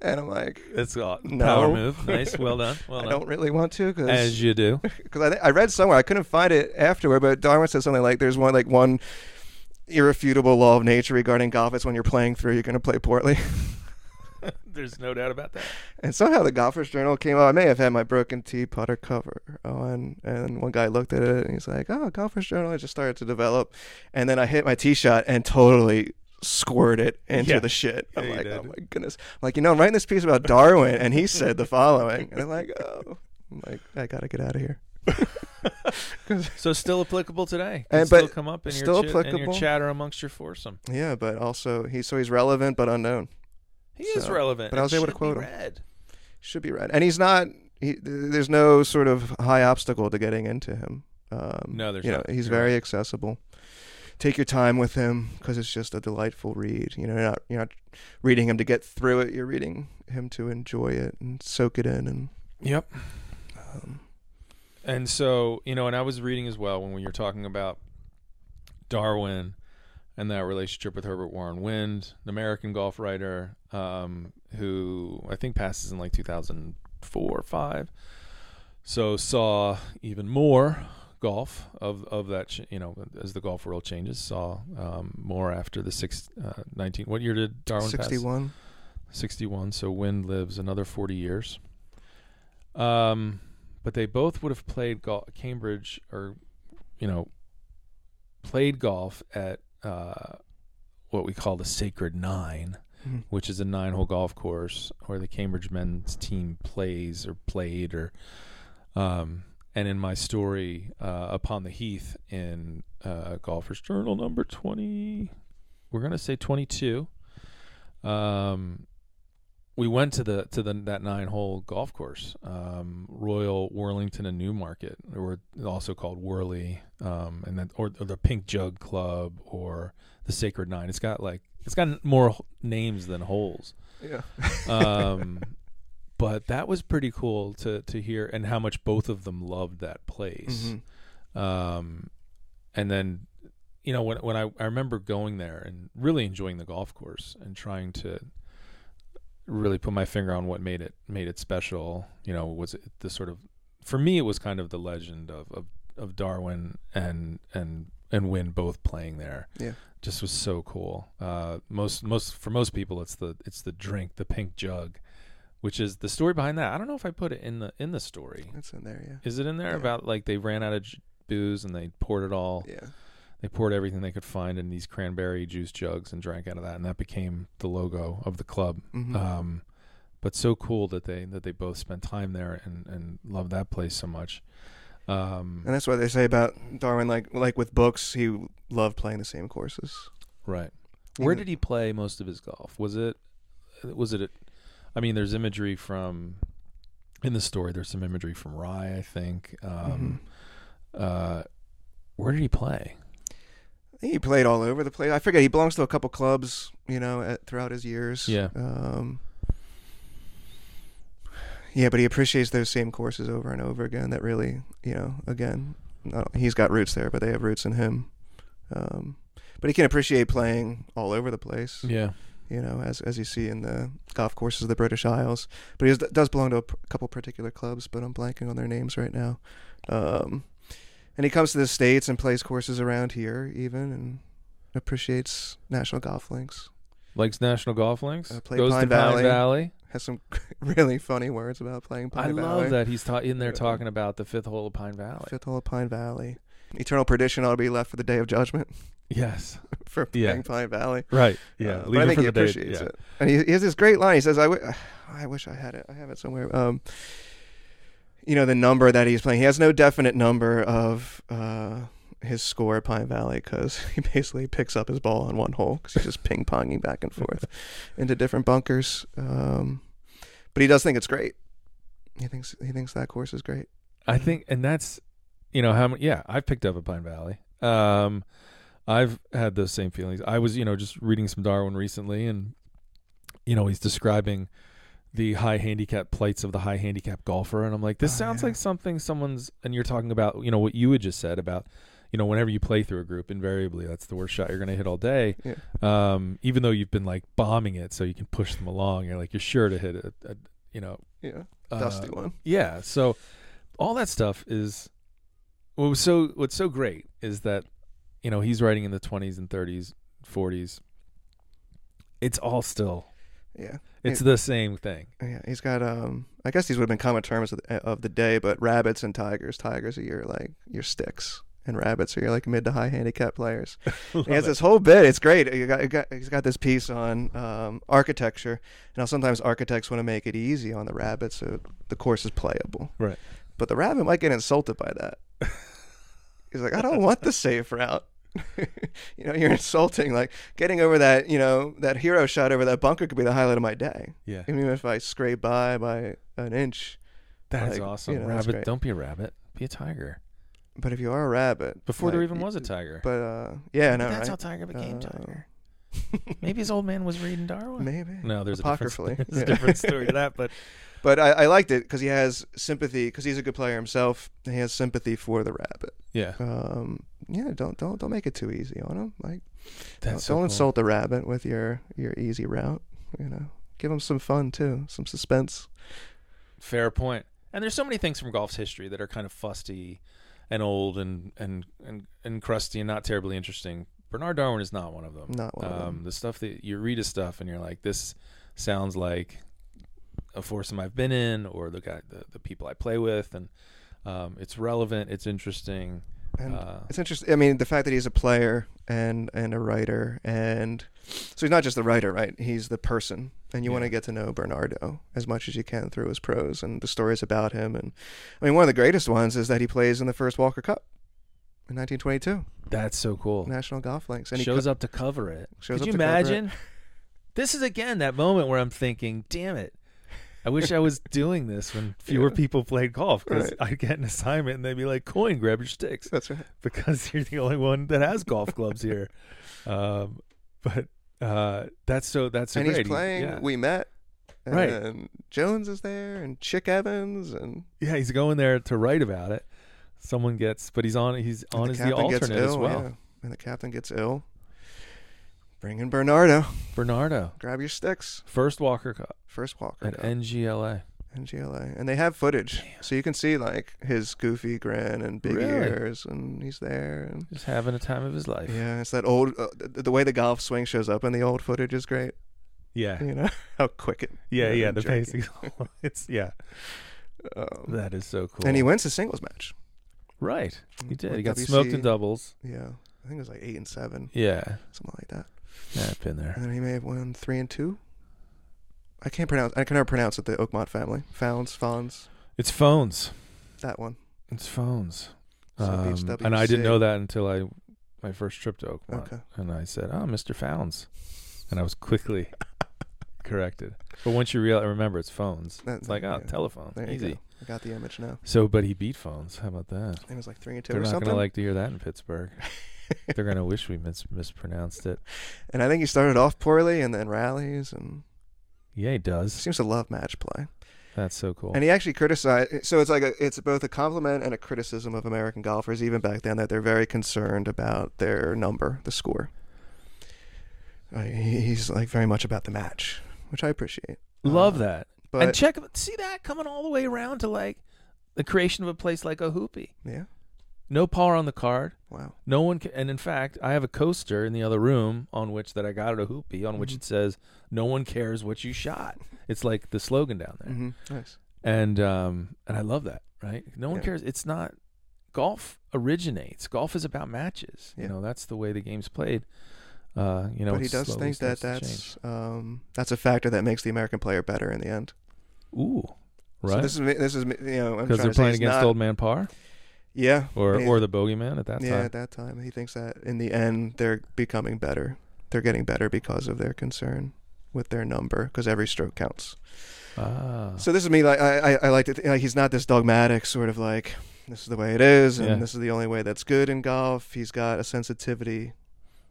And I'm like, It's a No. power move. Nice. Well done. Well "I done. don't really want to, because As you do. because I, th- I read somewhere I couldn't find it afterward, but Darwin said something like there's one like one irrefutable law of nature regarding golf. It's when you're playing through, you're going to play poorly. There's no doubt about that. and somehow the Golfers Journal came out. I may have had my broken tee putter cover oh, on, and one guy looked at it and he's like, "Oh, Golfers Journal." I just started to develop, and then I hit my tee shot and totally squirted it into Yeah. the shit. I'm Yeah, like. "Oh my goodness!" I'm like, you know, I'm writing this piece about Darwin, and he said the following, and I'm like, "Oh." I'm like, I gotta get out of here. So still applicable today. Can And- still but come up in still your, chi- in your applicable. chatter amongst your foursome. Yeah, but also he's so he's relevant but unknown. He is relevant. but I was able to should be quote him. read. Should be read, and he's not. He, there's no sort of high obstacle to getting into him. Um, No, there's you know not. he's You're very right. accessible. Take your time with him because it's just a delightful read. You know, you're not you're not reading him to get through it. You're reading him to enjoy it and soak it in. And Yep. um, And so, you know, and I was reading as well when we were talking about Darwin and that relationship with Herbert Warren Wind, an American golf writer um, who I think passes in like 2004 or 5. So saw even more golf of of that, ch- you know, as the golf world changes, saw um, more after the six, uh, 19 What year did Darwin pass? 61. 61 so Wind lives another 40 years um but they both would have played golf cambridge or you know played golf at uh what we call the sacred nine Mhm. which is a nine hole golf course where the cambridge men's team plays or played or um and in my story uh upon the heath in uh golfers journal number 20 we're going to say 22 um we went to the to the that nine hole golf course, um, Royal Worlington and Newmarket, or also called Worley, um, and then or, or the Pink Jug Club or the Sacred Nine. It's got like it's got more names than holes, Yeah. but that was pretty cool to to hear and how much both of them loved that place. Mhm. Um, and then, you know, when when I, I remember going there and really enjoying the golf course and trying to really put my finger on what made it made it special. You know, was it the sort of for me it was kind of the legend of of, of Darwin and and and Wind both playing there. Yeah. Just was so cool. Uh, most most for most people it's the it's the drink, the pink jug, which is the story behind that. I don't know if I put it in the in the story. That's in there. Yeah. Is it in there Yeah. about like they ran out of j- booze and they poured it all? Yeah. They poured everything they could find in these cranberry juice jugs and drank out of that, and that became the logo of the club. Mhm. Um, but so cool that they that they both spent time there and and love that place so much. Um, And that's what they say about Darwin. Like like with books, he loved playing the same courses. right. Where did he play most of his golf? Was it was it? I mean, there's imagery from in the story. There's some imagery from Rye, I think. Um, Mm-hmm. uh, where did he play? He played all over the place. I forget. He belongs to a couple clubs, you know, at, throughout his years. Yeah. Um, yeah, but he appreciates those same courses over and over again. That really, you know, again, not- he's got roots there, but they have roots in him. Um, but he can appreciate playing all over the place. Yeah. You know, as as you see in the golf courses of the British Isles. But he is, does belong to a p- couple particular clubs, but I'm blanking on their names right now. Um, and he comes to the states and plays courses around here, even, and appreciates National Golf Links. Likes National Golf Links. Uh, Goes Pine to Pine Valley. Valley. Has some really funny words about playing Pine I Valley. love that he's ta- in there talking about the fifth hole of Pine Valley. Fifth hole of Pine Valley. Eternal perdition ought to be left for the day of judgment Yes. for Yeah. playing Pine Valley. Right. Yeah. Uh, but I think he day- appreciates yeah. it. And he, he has this great line. He says, "I, w- I wish I had it. I have it somewhere." Um, you know the number that he's playing. He has no definite number of uh, his score at Pine Valley because he basically picks up his ball on one hole because he's just ping ponging back and forth into different bunkers. Um, but he does think it's great. He thinks he thinks that course is great. I think, and that's, you know, how many, yeah, I've picked up at Pine Valley. Um, I've had those same feelings. I was, you know, just reading some Darwin recently and, you know, he's describing the high handicap plights of the high handicap golfer. And I'm like, this Oh, sounds yeah. like something someone's, and you're talking about, you know, what you had just said about, you know, whenever you play through a group, invariably that's the worst shot you're going to hit all day. Yeah. Um, even though you've been like bombing it so you can push them along, you're like, you're sure to hit a, a you know, Yeah, uh, dusty one. yeah. So all that stuff is what was so what's so great is that you know he's writing in the 20s and 30s, 40s. It's all still Yeah. it's the same thing. Yeah, he's got um. I guess these would have been common terms of the, of the day, but rabbits and tigers. Tigers are your like your sticks, and rabbits are your like mid to high handicap players. he has this whole bit. It's great. You got, you got, he's got this piece on um, architecture. Now sometimes architects want to make it easy on the rabbit, so the course is playable. Right. But the rabbit might get insulted by that. he's like, I don't want the safe route. you know, you're insulting. Like getting over that, you know, that hero shot over that bunker could be the highlight of my day. Yeah. Even if I scrape by by an inch. That's like, awesome. you know, rabbit, don't be a rabbit. Be a tiger. But if you are a rabbit, Before there even was a tiger. But uh, yeah, no, that's right? how tiger became Uh, tiger. Maybe his old man was reading Darwin. Maybe. No, there's a different, there's a different story to that, but But I, I liked it because he has sympathy because he's a good player himself. And he has sympathy for the rabbit. yeah, Um, yeah, don't don't don't make it too easy on him. Like don't, so don't cool. insult the rabbit with your your easy route. You know, give him some fun too, some suspense. Fair point. And there's so many things from golf's history that are kind of fusty and old and and and, and crusty and not terribly interesting. Bernard Darwin is not one of them. Not one of um, them. The stuff that you read his stuff and you're like, this sounds like a foursome I've been in or the guy, the, the people I play with, and um, it's relevant, it's interesting. And uh, It's interesting. I mean, the fact that he's a player and and a writer, and so he's not just the writer, right? He's the person, and you want to get to know Bernardo as much as you can through his prose and the stories about him. And I mean, one of the greatest ones is that he plays in the first Walker Cup in 1922, that's so cool. National Golf Links, and he shows co- up to cover it. Shows Could you to cover it. imagine? This is again that moment where I'm thinking, damn it. I wish I was doing this when fewer Yeah. people played golf because Right. I'd get an assignment and they'd be like, "Coyne, grab your sticks," That's right. because you're the only one that has golf clubs here. Um, but uh, that's so that's so and great. he's He- playing. yeah. We met. And Right. Jones is there, and Chick Evans, and yeah, he's going there to write about it. Someone gets, but he's on. He's on as the alternate as well. yeah. And the captain gets ill. Bring in Bernardo. Bernardo, Grab your sticks. first Walker Cup First Walker at Cup. NGLA. NGLA, and they have footage, so you can see like his goofy grin and big Really? ears, and he's there. And Just having a time of his life. yeah, it's that old. Uh, the, the way the golf swing shows up in the old footage is great. yeah, You know how quick it. yeah, yeah. The pacing, it's yeah. Um, That is so cool. And he wins his singles match. right. He did. With He got smoked in doubles. Yeah, I think it was like eight and seven, Yeah, something like that. Yeah, I've been there. And then he may have won three and two. I can't pronounce. I can never pronounce it. The Oakmont family. Founds, Fawns. It's phones. That one. It's phones. So Um, and I didn't know that until I my first trip to Oakmont, Okay. and I said, "Oh, Mr. Founds," and I was quickly corrected. But once you realize, remember, it's phones. That- It's like, oh, yeah. telephone, There easy. go. I got the image now. So, but he beat Fownes. How about that? It was like three and 2 They're or not something. gonna like to hear that in Pittsburgh. They're gonna wish we mis- mispronounced it. and I think he started off poorly and then rallies and Yeah, he does. seems to love match play. That's so cool. And he actually criticized. So it's like a, it's both a compliment and a criticism of American golfers, even back then, that they're very concerned about their number, the score. Uh, he- he's like very much about the match, which I appreciate. Love Uh, that. But and check, see that coming all the way around to like the creation of a place like Ohoopee. yeah, No par on the card. wow, No one can, and in fact, I have a coaster in the other room on which that I got at Ohoopee on which Mhm. it says, "No one cares what you shot." It's like the slogan down there, hmm nice. and um, and I love that. Right? No one Yeah. cares. It's not golf originates. Golf is about matches. Yeah. You know, that's the way the game's played. Uh, you know, but he does think that starts to change. that's um, that's a factor that makes the American player better in the end. ooh, So right? this is me- this is you know I'm Because they're playing against not- old man par yeah or or the bogeyman at that yeah time. Yeah, at that time he thinks that in the end they're becoming better. They're getting better because of their concern with their number because every stroke counts. Ah, So this is me like I I, I like to think like he's not this dogmatic sort of like this is the way it is and Yeah. this is the only way that's good in golf. He's got a sensitivity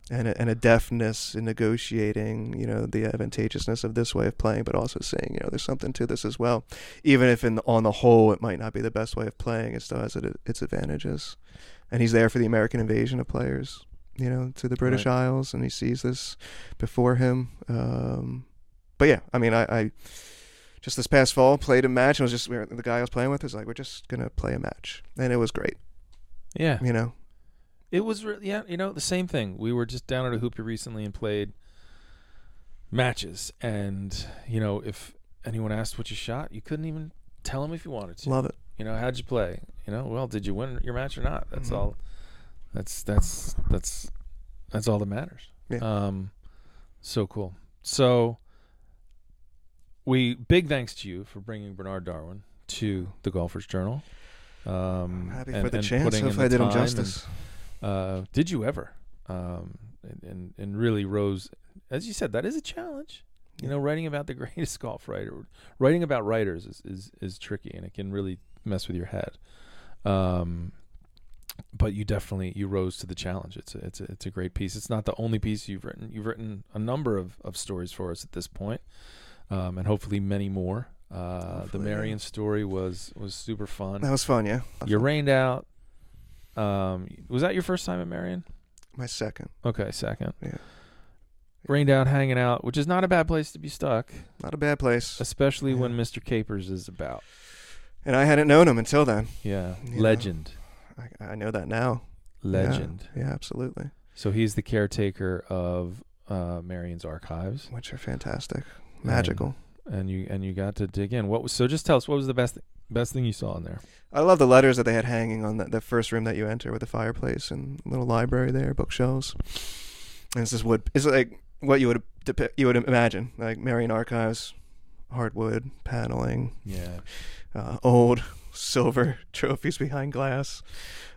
and a, and a deftness in negotiating, you know, the advantageousness of this way of playing, but also saying, you know, there's something to this as well. Even if in on the whole it might not be the best way of playing, it still has it, its advantages. And he's there for the American invasion of players, you know, to the British Right. Isles, and he sees this before him. Um, but yeah, I mean, I, I just this past fall played a match. And it was just we were- the guy I was playing with was like, we're just gonna play a match, and it was great. yeah. You know, It was re- yeah, you know, the same thing. We were just down at Ohoopee recently and played matches, and you know, if anyone asked what you shot, you couldn't even tell them if you wanted to. love it. You know, how'd you play? You know, well, did you win your match or not? That's Mhm. all. That's that's that's that's all that matters. Yeah. Um, so cool. So we big thanks to you for bringing Bernard Darwin to the Golfers Journal. Um, I'm happy and- for the and chance. Hopefully, I did him justice. Uh, did you ever? Um, and, and and really rose, as you said, that is a challenge. You Yeah. know, writing about the greatest golf writer, writing about writers is, is is tricky, and it can really mess with your head. Um, but you definitely you rose to the challenge. It's a, it's a, it's a great piece. It's not the only piece you've written. You've written a number of, of stories for us at this point, um, and hopefully many more. Uh, the Hopefully, yeah. Merion story was was super fun. That was fun. Yeah, You rained out. Um, was that your first time at Merion? my second. Okay, second. Yeah. Rained out, hanging out, which is not a bad place to be stuck, Not a bad place. especially when Mr. Capers is about. And I hadn't known him until then. Yeah, Yeah. legend, I, I know that now. Yeah. legend. Yeah, absolutely. So he's the caretaker of uh, Merion's archives, Which are fantastic, magical. and you and you got to dig in. What was so? Just tell us what was the best best thing you saw in there. I love the letters that they had hanging on the, the first room that you enter with the fireplace and little library there, bookshelves. And it's this wood. It's like what you would you would imagine, like Merion Archives, hardwood paneling, Yeah, uh, old silver trophies behind glass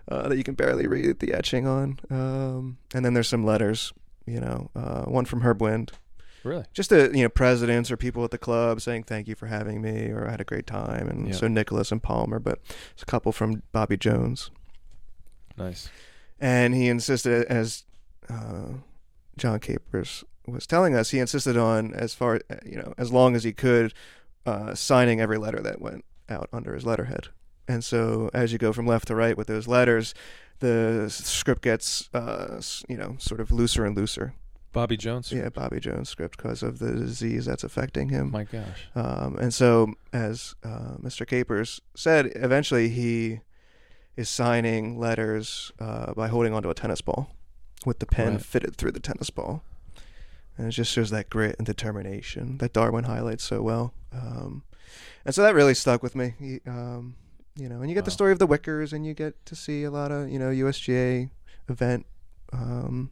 uh, that you can barely read the etching on. Um, and then there's some letters, you know, uh, one from Herb Wind, really. just to you know presidents or people at the club saying thank you for having me or I had a great time, and so Nicklaus and Palmer, but it's a couple from Bobby Jones, Nice. and he insisted as uh, John Capers was telling us, he insisted on as far you know as long as he could uh, signing every letter that went out under his letterhead. And so, as you go from left to right with those letters, the script gets, uh, you know, sort of looser and looser. Bobby Jones. Yeah, Bobby Jones script because of the disease that's affecting him. My gosh. Um, and so, as uh, Mr. Capers said, eventually he is signing letters uh, by holding onto a tennis ball with the pen Right. fitted through the tennis ball. And it just shows that grit and determination that Darwin highlights so well. Um, and so that really stuck with me. He, um, you know, and you get the story of the Wickers, and you get to see a lot of, you know, USGA event, um,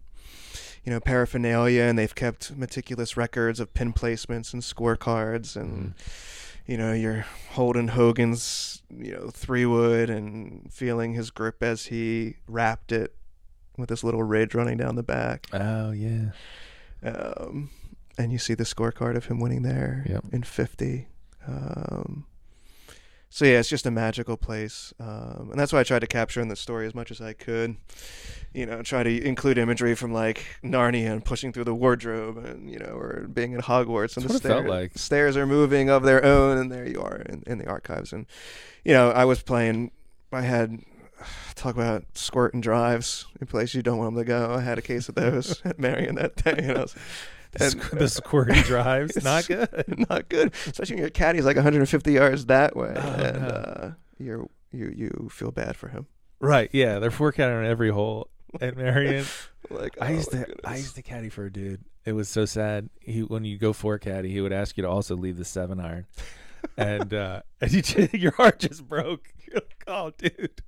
you know paraphernalia, and they've kept meticulous records of pin placements and scorecards, and you know you're holding Hogan's you know three wood and feeling his grip as he wrapped it with this little ridge running down the back. Oh yeah. Um, and you see the scorecard of him winning there Yep. in 50. Um, so yeah, it's just a magical place, um, and that's why I tried to capture in the story as much as I could. You know, try to include imagery from like Narnia and pushing through the wardrobe, and you know, or being in Hogwarts and That's the what felt stair- like. stairs are moving of their own, and there you are in, in the archives. And you know, I was playing. I had talk about squirt and drives in places you don't want them to go. I had a case of those at Merion that day, and I was The, And- squ- the squirty drives, not good. not good, especially when your caddy's like 150 yards that way, Oh, and no. uh, you're you you feel bad for him. Right? Yeah, they're forecaddying on every hole at Merion. Like I oh used my to, I used to caddy for a dude. It was so sad. He when you go for caddy, he would ask you to also leave the seven iron, and uh, and you just, your heart just broke. You're like, oh, dude,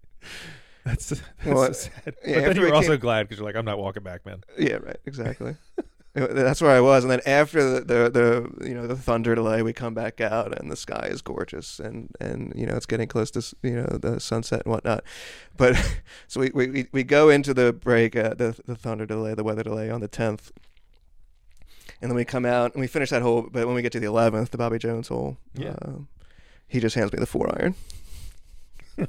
that's, that's Well, so sad. yeah, but then you we were also came- glad because you're like, I'm not walking back, man. Yeah, right. Exactly. Uh, That's where I was, and then after the, the the you know the thunder delay, we come back out, and the sky is gorgeous, and and you know it's getting close to you know the sunset and whatnot. But so we we, we- go into the break, uh, the the thunder delay, the weather delay on the tenth, and then we come out and we finish that hole. But when we get to the eleventh, the Bobby Jones hole, Yeah. um, he just hands me the four iron,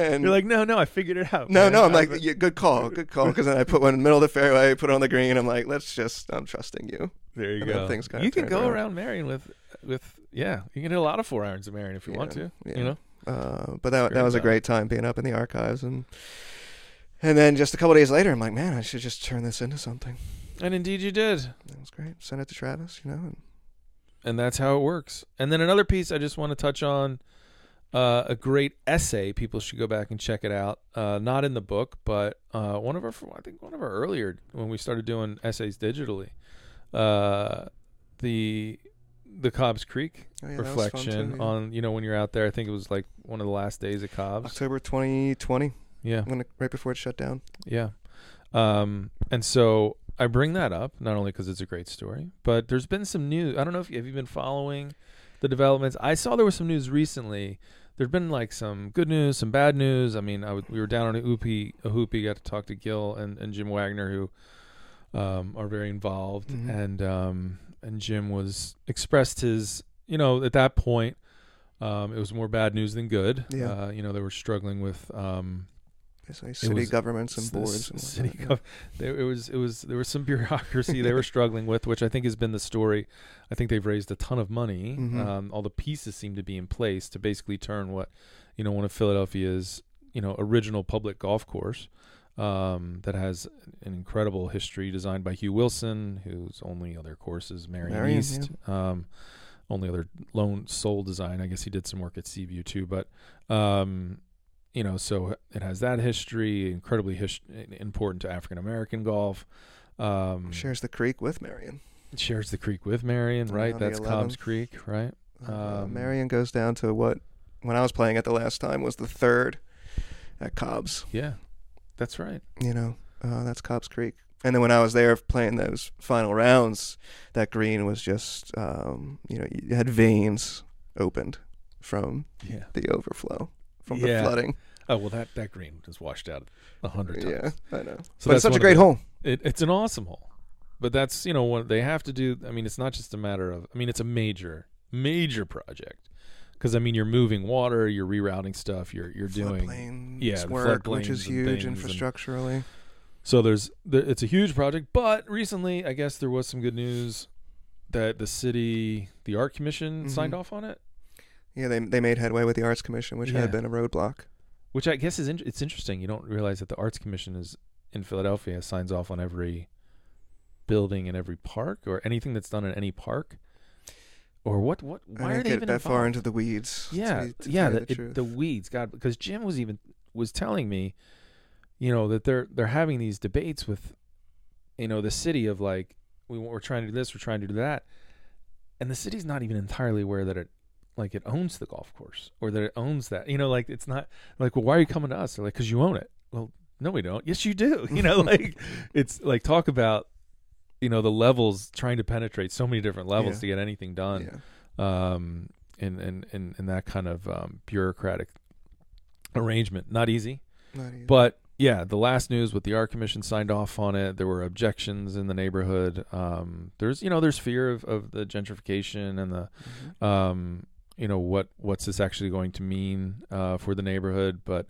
and You're like, no, no, I figured it out. No, man. no, I'm like, yeah, good call, good call. Because then I put one in the middle of the fairway, put it on the green. I'm like, let's just, I'm trusting you. there you and go. things you can go around. around Merion with, with yeah, you can hit a lot of four irons at Merion if you want to. yeah. You know, Uh, but that that was a great time being up in the archives, and and then just a couple days later, I'm like, man, I should just turn this into something. and indeed you did. That was great. Send it to Travis, you know. And and that's how it works. And then another piece I just want to touch on uh, a great essay. People should go back and check it out. Uh, not in the book, but uh, one of our I think one of our earlier when we started doing essays digitally. Uh, the the Cobbs Creek oh, yeah, that was fun, reflection too, yeah. on you know when you're out there. I think it was like one of the last days at Cobbs. October 2020, Yeah, when it, right before it shut down. yeah. Um, and so I bring that up not only because it's a great story, but there's been some news. I don't know if you, have you been following the developments. I saw there was some news recently. There'd been like some good news, some bad news. I mean, I w- we were down on Ohoopee, a hoopy, got to talk to Gil and, and Jim Wagner, who um, are very involved, Mhm. and um, and Jim was expressed his, you know, at that point, um, it was more bad news than good. Yeah. Uh, you know, they were struggling with. Um, Basically, city was governments and boards. And city yeah. gov- there, it was it was there was some bureaucracy they were struggling with, which I think has been the story. I think they've raised a ton of money. Mhm. Um, all the pieces seem to be in place to basically turn what you know one of Philadelphia's you know original public golf course um, that has an incredible history designed by Hugh Wilson, whose only other course is Merion, Merion, East. Um, only other lone sole design. I guess he did some work at Seaview too, but um, you know, so it has that history, incredibly his- important to African American golf. Um, Shares the creek with Merion. shares the creek with Merion, right? That's Cobb's Creek, right? Uh, Um, Merion goes down to what, when I was playing it the last time, was the third at Cobb's. Yeah, that's right. you know, uh, that's Cobb's Creek. And then when I was there playing those final rounds, that green was just, um, you know, you had veins opened from Yeah. the overflow, from Yeah. the flooding. Oh well, that that green was washed out a hundred times. Yeah, I know. So but it's such a great the- hole. It, it's an awesome hole, but that's you know what they have to do. I mean, it's not just a matter of. I mean, it's a major major project because I mean, you're moving water, you're rerouting stuff, you're you're doing. Floodplains yeah, work, which is huge things and- infrastructurally. So there's there, it's a huge project, but recently I guess there was some good news that the city, the art commission signed Mhm. off on it, Yeah, they they made headway with the Arts Commission, which Yeah. had been a roadblock. which I guess is in, it's interesting. You don't realize that the arts commission is in Philadelphia signs off on every building in every park or anything that's done in any park. Or what? What? I Why are didn't they get even that far involved? into the weeds. to Yeah, be- to yeah, tell you the, the, it, truth. the weeds, God, because Jim was even was telling me, you know, that they're they're having these debates with, you know, the city of like we we're trying to do this, we're trying to do that, and the city's not even entirely aware that it like it owns the golf course or that it owns that, you know, like it's not like well, why are you coming to us? They're like because you own it. Well, No, we don't. Yes, you do. You know, like it's like talk about you know the levels trying to penetrate so many different levels Yeah. to get anything done. Yeah. um, in, in, in, in that kind of um, bureaucratic arrangement. Not easy. Not easy. But yeah, the last news with the art commission signed off on it. There were objections in the neighborhood. Um, there's you know there's fear of, of the gentrification and the Mhm. um, you know what what's this actually going to mean uh, for the neighborhood, but.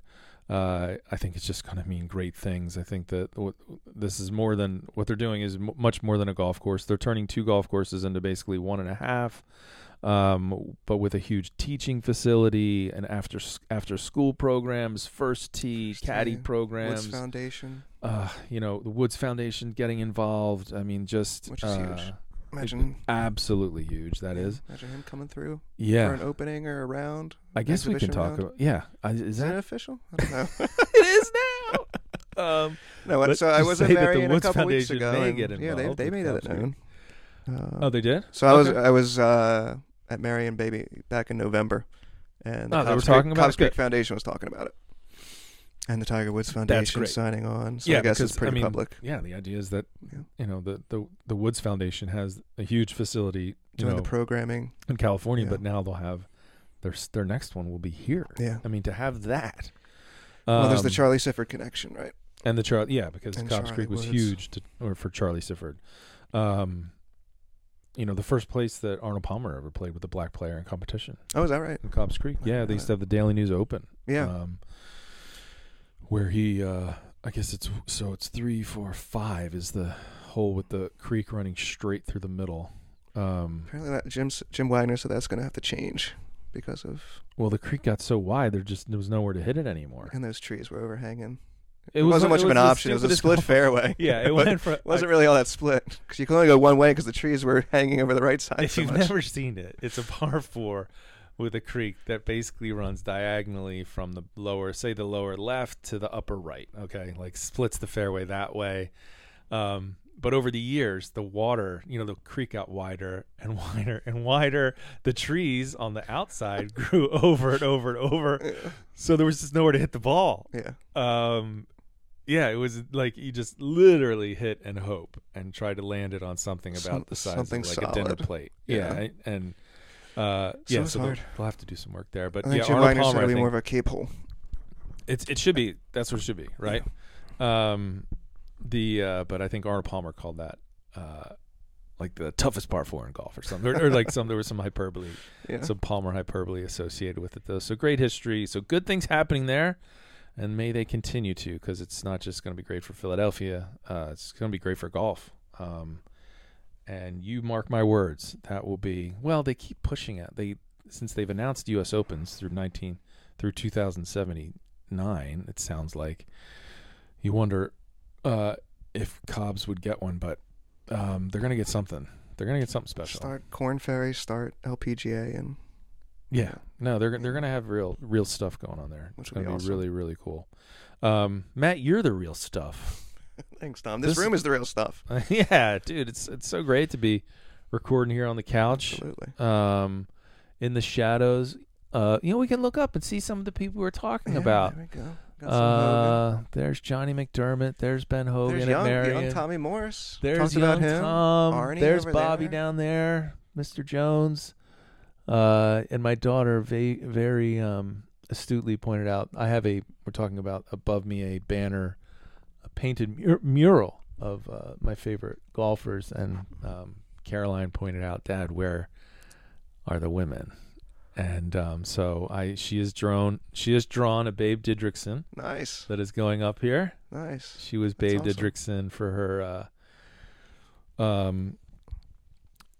Uh, I think it's just going to mean great things. I think that what, this is more than what they're doing is m- much more than a golf course. They're turning two golf courses into basically one and a half um, but with a huge teaching facility and after after school programs, first tee, First caddy tee, Woods. Foundation. Uh, you know, the Woods Foundation getting involved. I mean, just Which is uh, huge. Imagine. absolutely huge. that is. Imagine him coming through Yeah. for an opening or a round. I guess we can talk round. about. Yeah, is Is it that official? I don't know. it is now? um, no, so I was say in that the Merion a couple weeks ago. and yeah, they they made it known. Uh, oh, they did. So I was I was uh, at Merion Baby back in November, and the Oh, they were talking Creek, about Cobbs? Creek Foundation was talking about it, and the Tiger Woods Foundation signing on. So yeah, I guess because it's pretty I mean, public. yeah. The idea is that Yeah. you know the, the the Woods Foundation has a huge facility. Doing know, the programming. in California, Yeah. but now they'll have their their next one will be here. Yeah. I mean, to have that. well, there's the Um, Charlie Sifford connection, right? and the Charlie, yeah, because and Cobbs Charlie Creek was Woods. huge to, or for Charlie Sifford. Um, you know, the first place that Arnold Palmer ever played with a black player in competition Oh, is that right? in Cobbs Creek. Yeah, they used to have the Daily News Open. Yeah. Um, where he, uh, I guess it's so it's three, four, five is the hole with the creek running straight through the middle. Um, Apparently, that Jim Jim Wagner said that's going to have to change because of well, the creek got so wide there just there was nowhere to hit it anymore. and those trees were overhanging. It, It, was wasn't much it of an option. It was a split golf- fairway. Yeah, it went It wasn't really all that split because you could only go one way because the trees were hanging over the right side. if so you've much. never seen it, it's a par four with a creek that basically runs diagonally from the lower, say the lower left to the upper right. Okay, like splits the fairway that way. Um, but over the years, the water, you know, the creek got wider and wider and wider. The trees on the outside grew over and over and over, Yeah. so there was just nowhere to hit the ball. yeah. Um, yeah, it was like you just literally hit and hope and try to land it on something about Some- the size of like a dinner plate. Yeah. Yeah, and uh, yeah, so they'll, hard. they'll have to do some work there. But I think yeah, Jim Arnold Palmer, be more of a cape hole. it's it should be that's what it should be, right? Um, the uh, but I think Arnold Palmer called that uh, like the toughest par four in golf or something, or, or like some there was some hyperbole Yeah. some Palmer hyperbole associated with it, though. So great history. So good things happening there, and may they continue to, because it's not just going to be great for Philadelphia. Uh, it's going to be great for golf. Um, and you mark my words, that will be well. They keep pushing it. They since they've announced U.S. Opens through nineteen through two thousand seventy nine. It sounds like you wonder uh, if Cobbs would get one, but um, they're going to get something. They're going to get something special. Start Korn Ferry, start LPGA, and Yeah, no, they're they're gonna have real real stuff going on there. Which it's gonna be be, awesome. really really cool. Um, Matt, you're the real stuff. Thanks, Tom. This, This- room is the real stuff. yeah, dude, it's it's so great to be recording here on the couch, Absolutely. um, in the shadows. Uh, you know, we can look up and see some of the people we're talking Yeah, about. There we go. Got some Hogan. Uh, there's Johnny McDermott. There's Ben Hogan There's young, Marion. young Tommy Morris. There's young about him. Tom. Arnie There's Bobby there. down there. Mr. Jones. Uh, and my daughter very, very um, astutely pointed out. I have a. We're talking about above me a banner, painted mur- mural of uh, my favorite golfers, and um, Caroline pointed out, Dad, where are the women? And um, so I, she has drawn, she has drawn a Babe Didrikson Nice, that is going up here. nice. She was That's Babe awesome. Didrikson for her uh, um,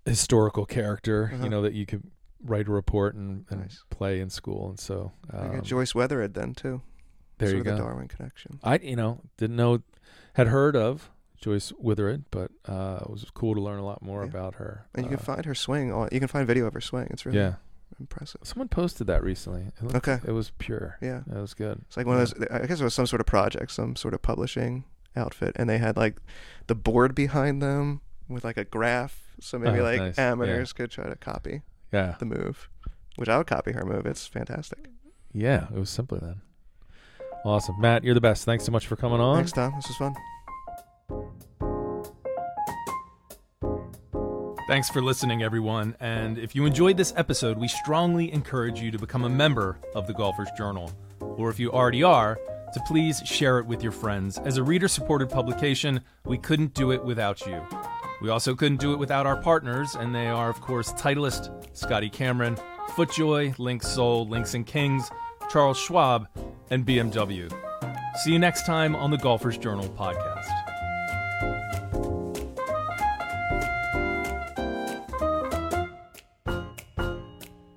historical character, Uh-huh. you know, that you could write a report and, and Nice. play in school. And so I um, got Joyce Wethered then too. There sort you of go. The Darwin connection. I, you know, didn't know, had heard of Joyce Wethered, but uh, it was cool to learn a lot more Yeah. about her. And you Uh, can find her swing on. You can find video of her swing. It's really yeah. impressive. Someone posted that recently. It, looked, Okay. it was pure. Yeah. It was good. It's like one of those. I guess it was some sort of project, some sort of publishing outfit, and they had like the board behind them with like a graph, so maybe Oh, like nice. Yeah. amateurs could try to copy Yeah. the move. Which I would copy her move. It's fantastic. Yeah. It was simpler then. Awesome. Matt, you're the best. Thanks so much for coming on. Thanks, Tom. This was fun. Thanks for listening, everyone. And if you enjoyed this episode, we strongly encourage you to become a member of the Golfers Journal. Or if you already are, to please share it with your friends. As a reader supported publication, we couldn't do it without you. We also couldn't do it without our partners, and they are, of course, Titleist, Scotty Cameron, FootJoy, Linksoul, Links and Kings, Charles Schwab, and BMW. See you next time on the Golfers Journal podcast.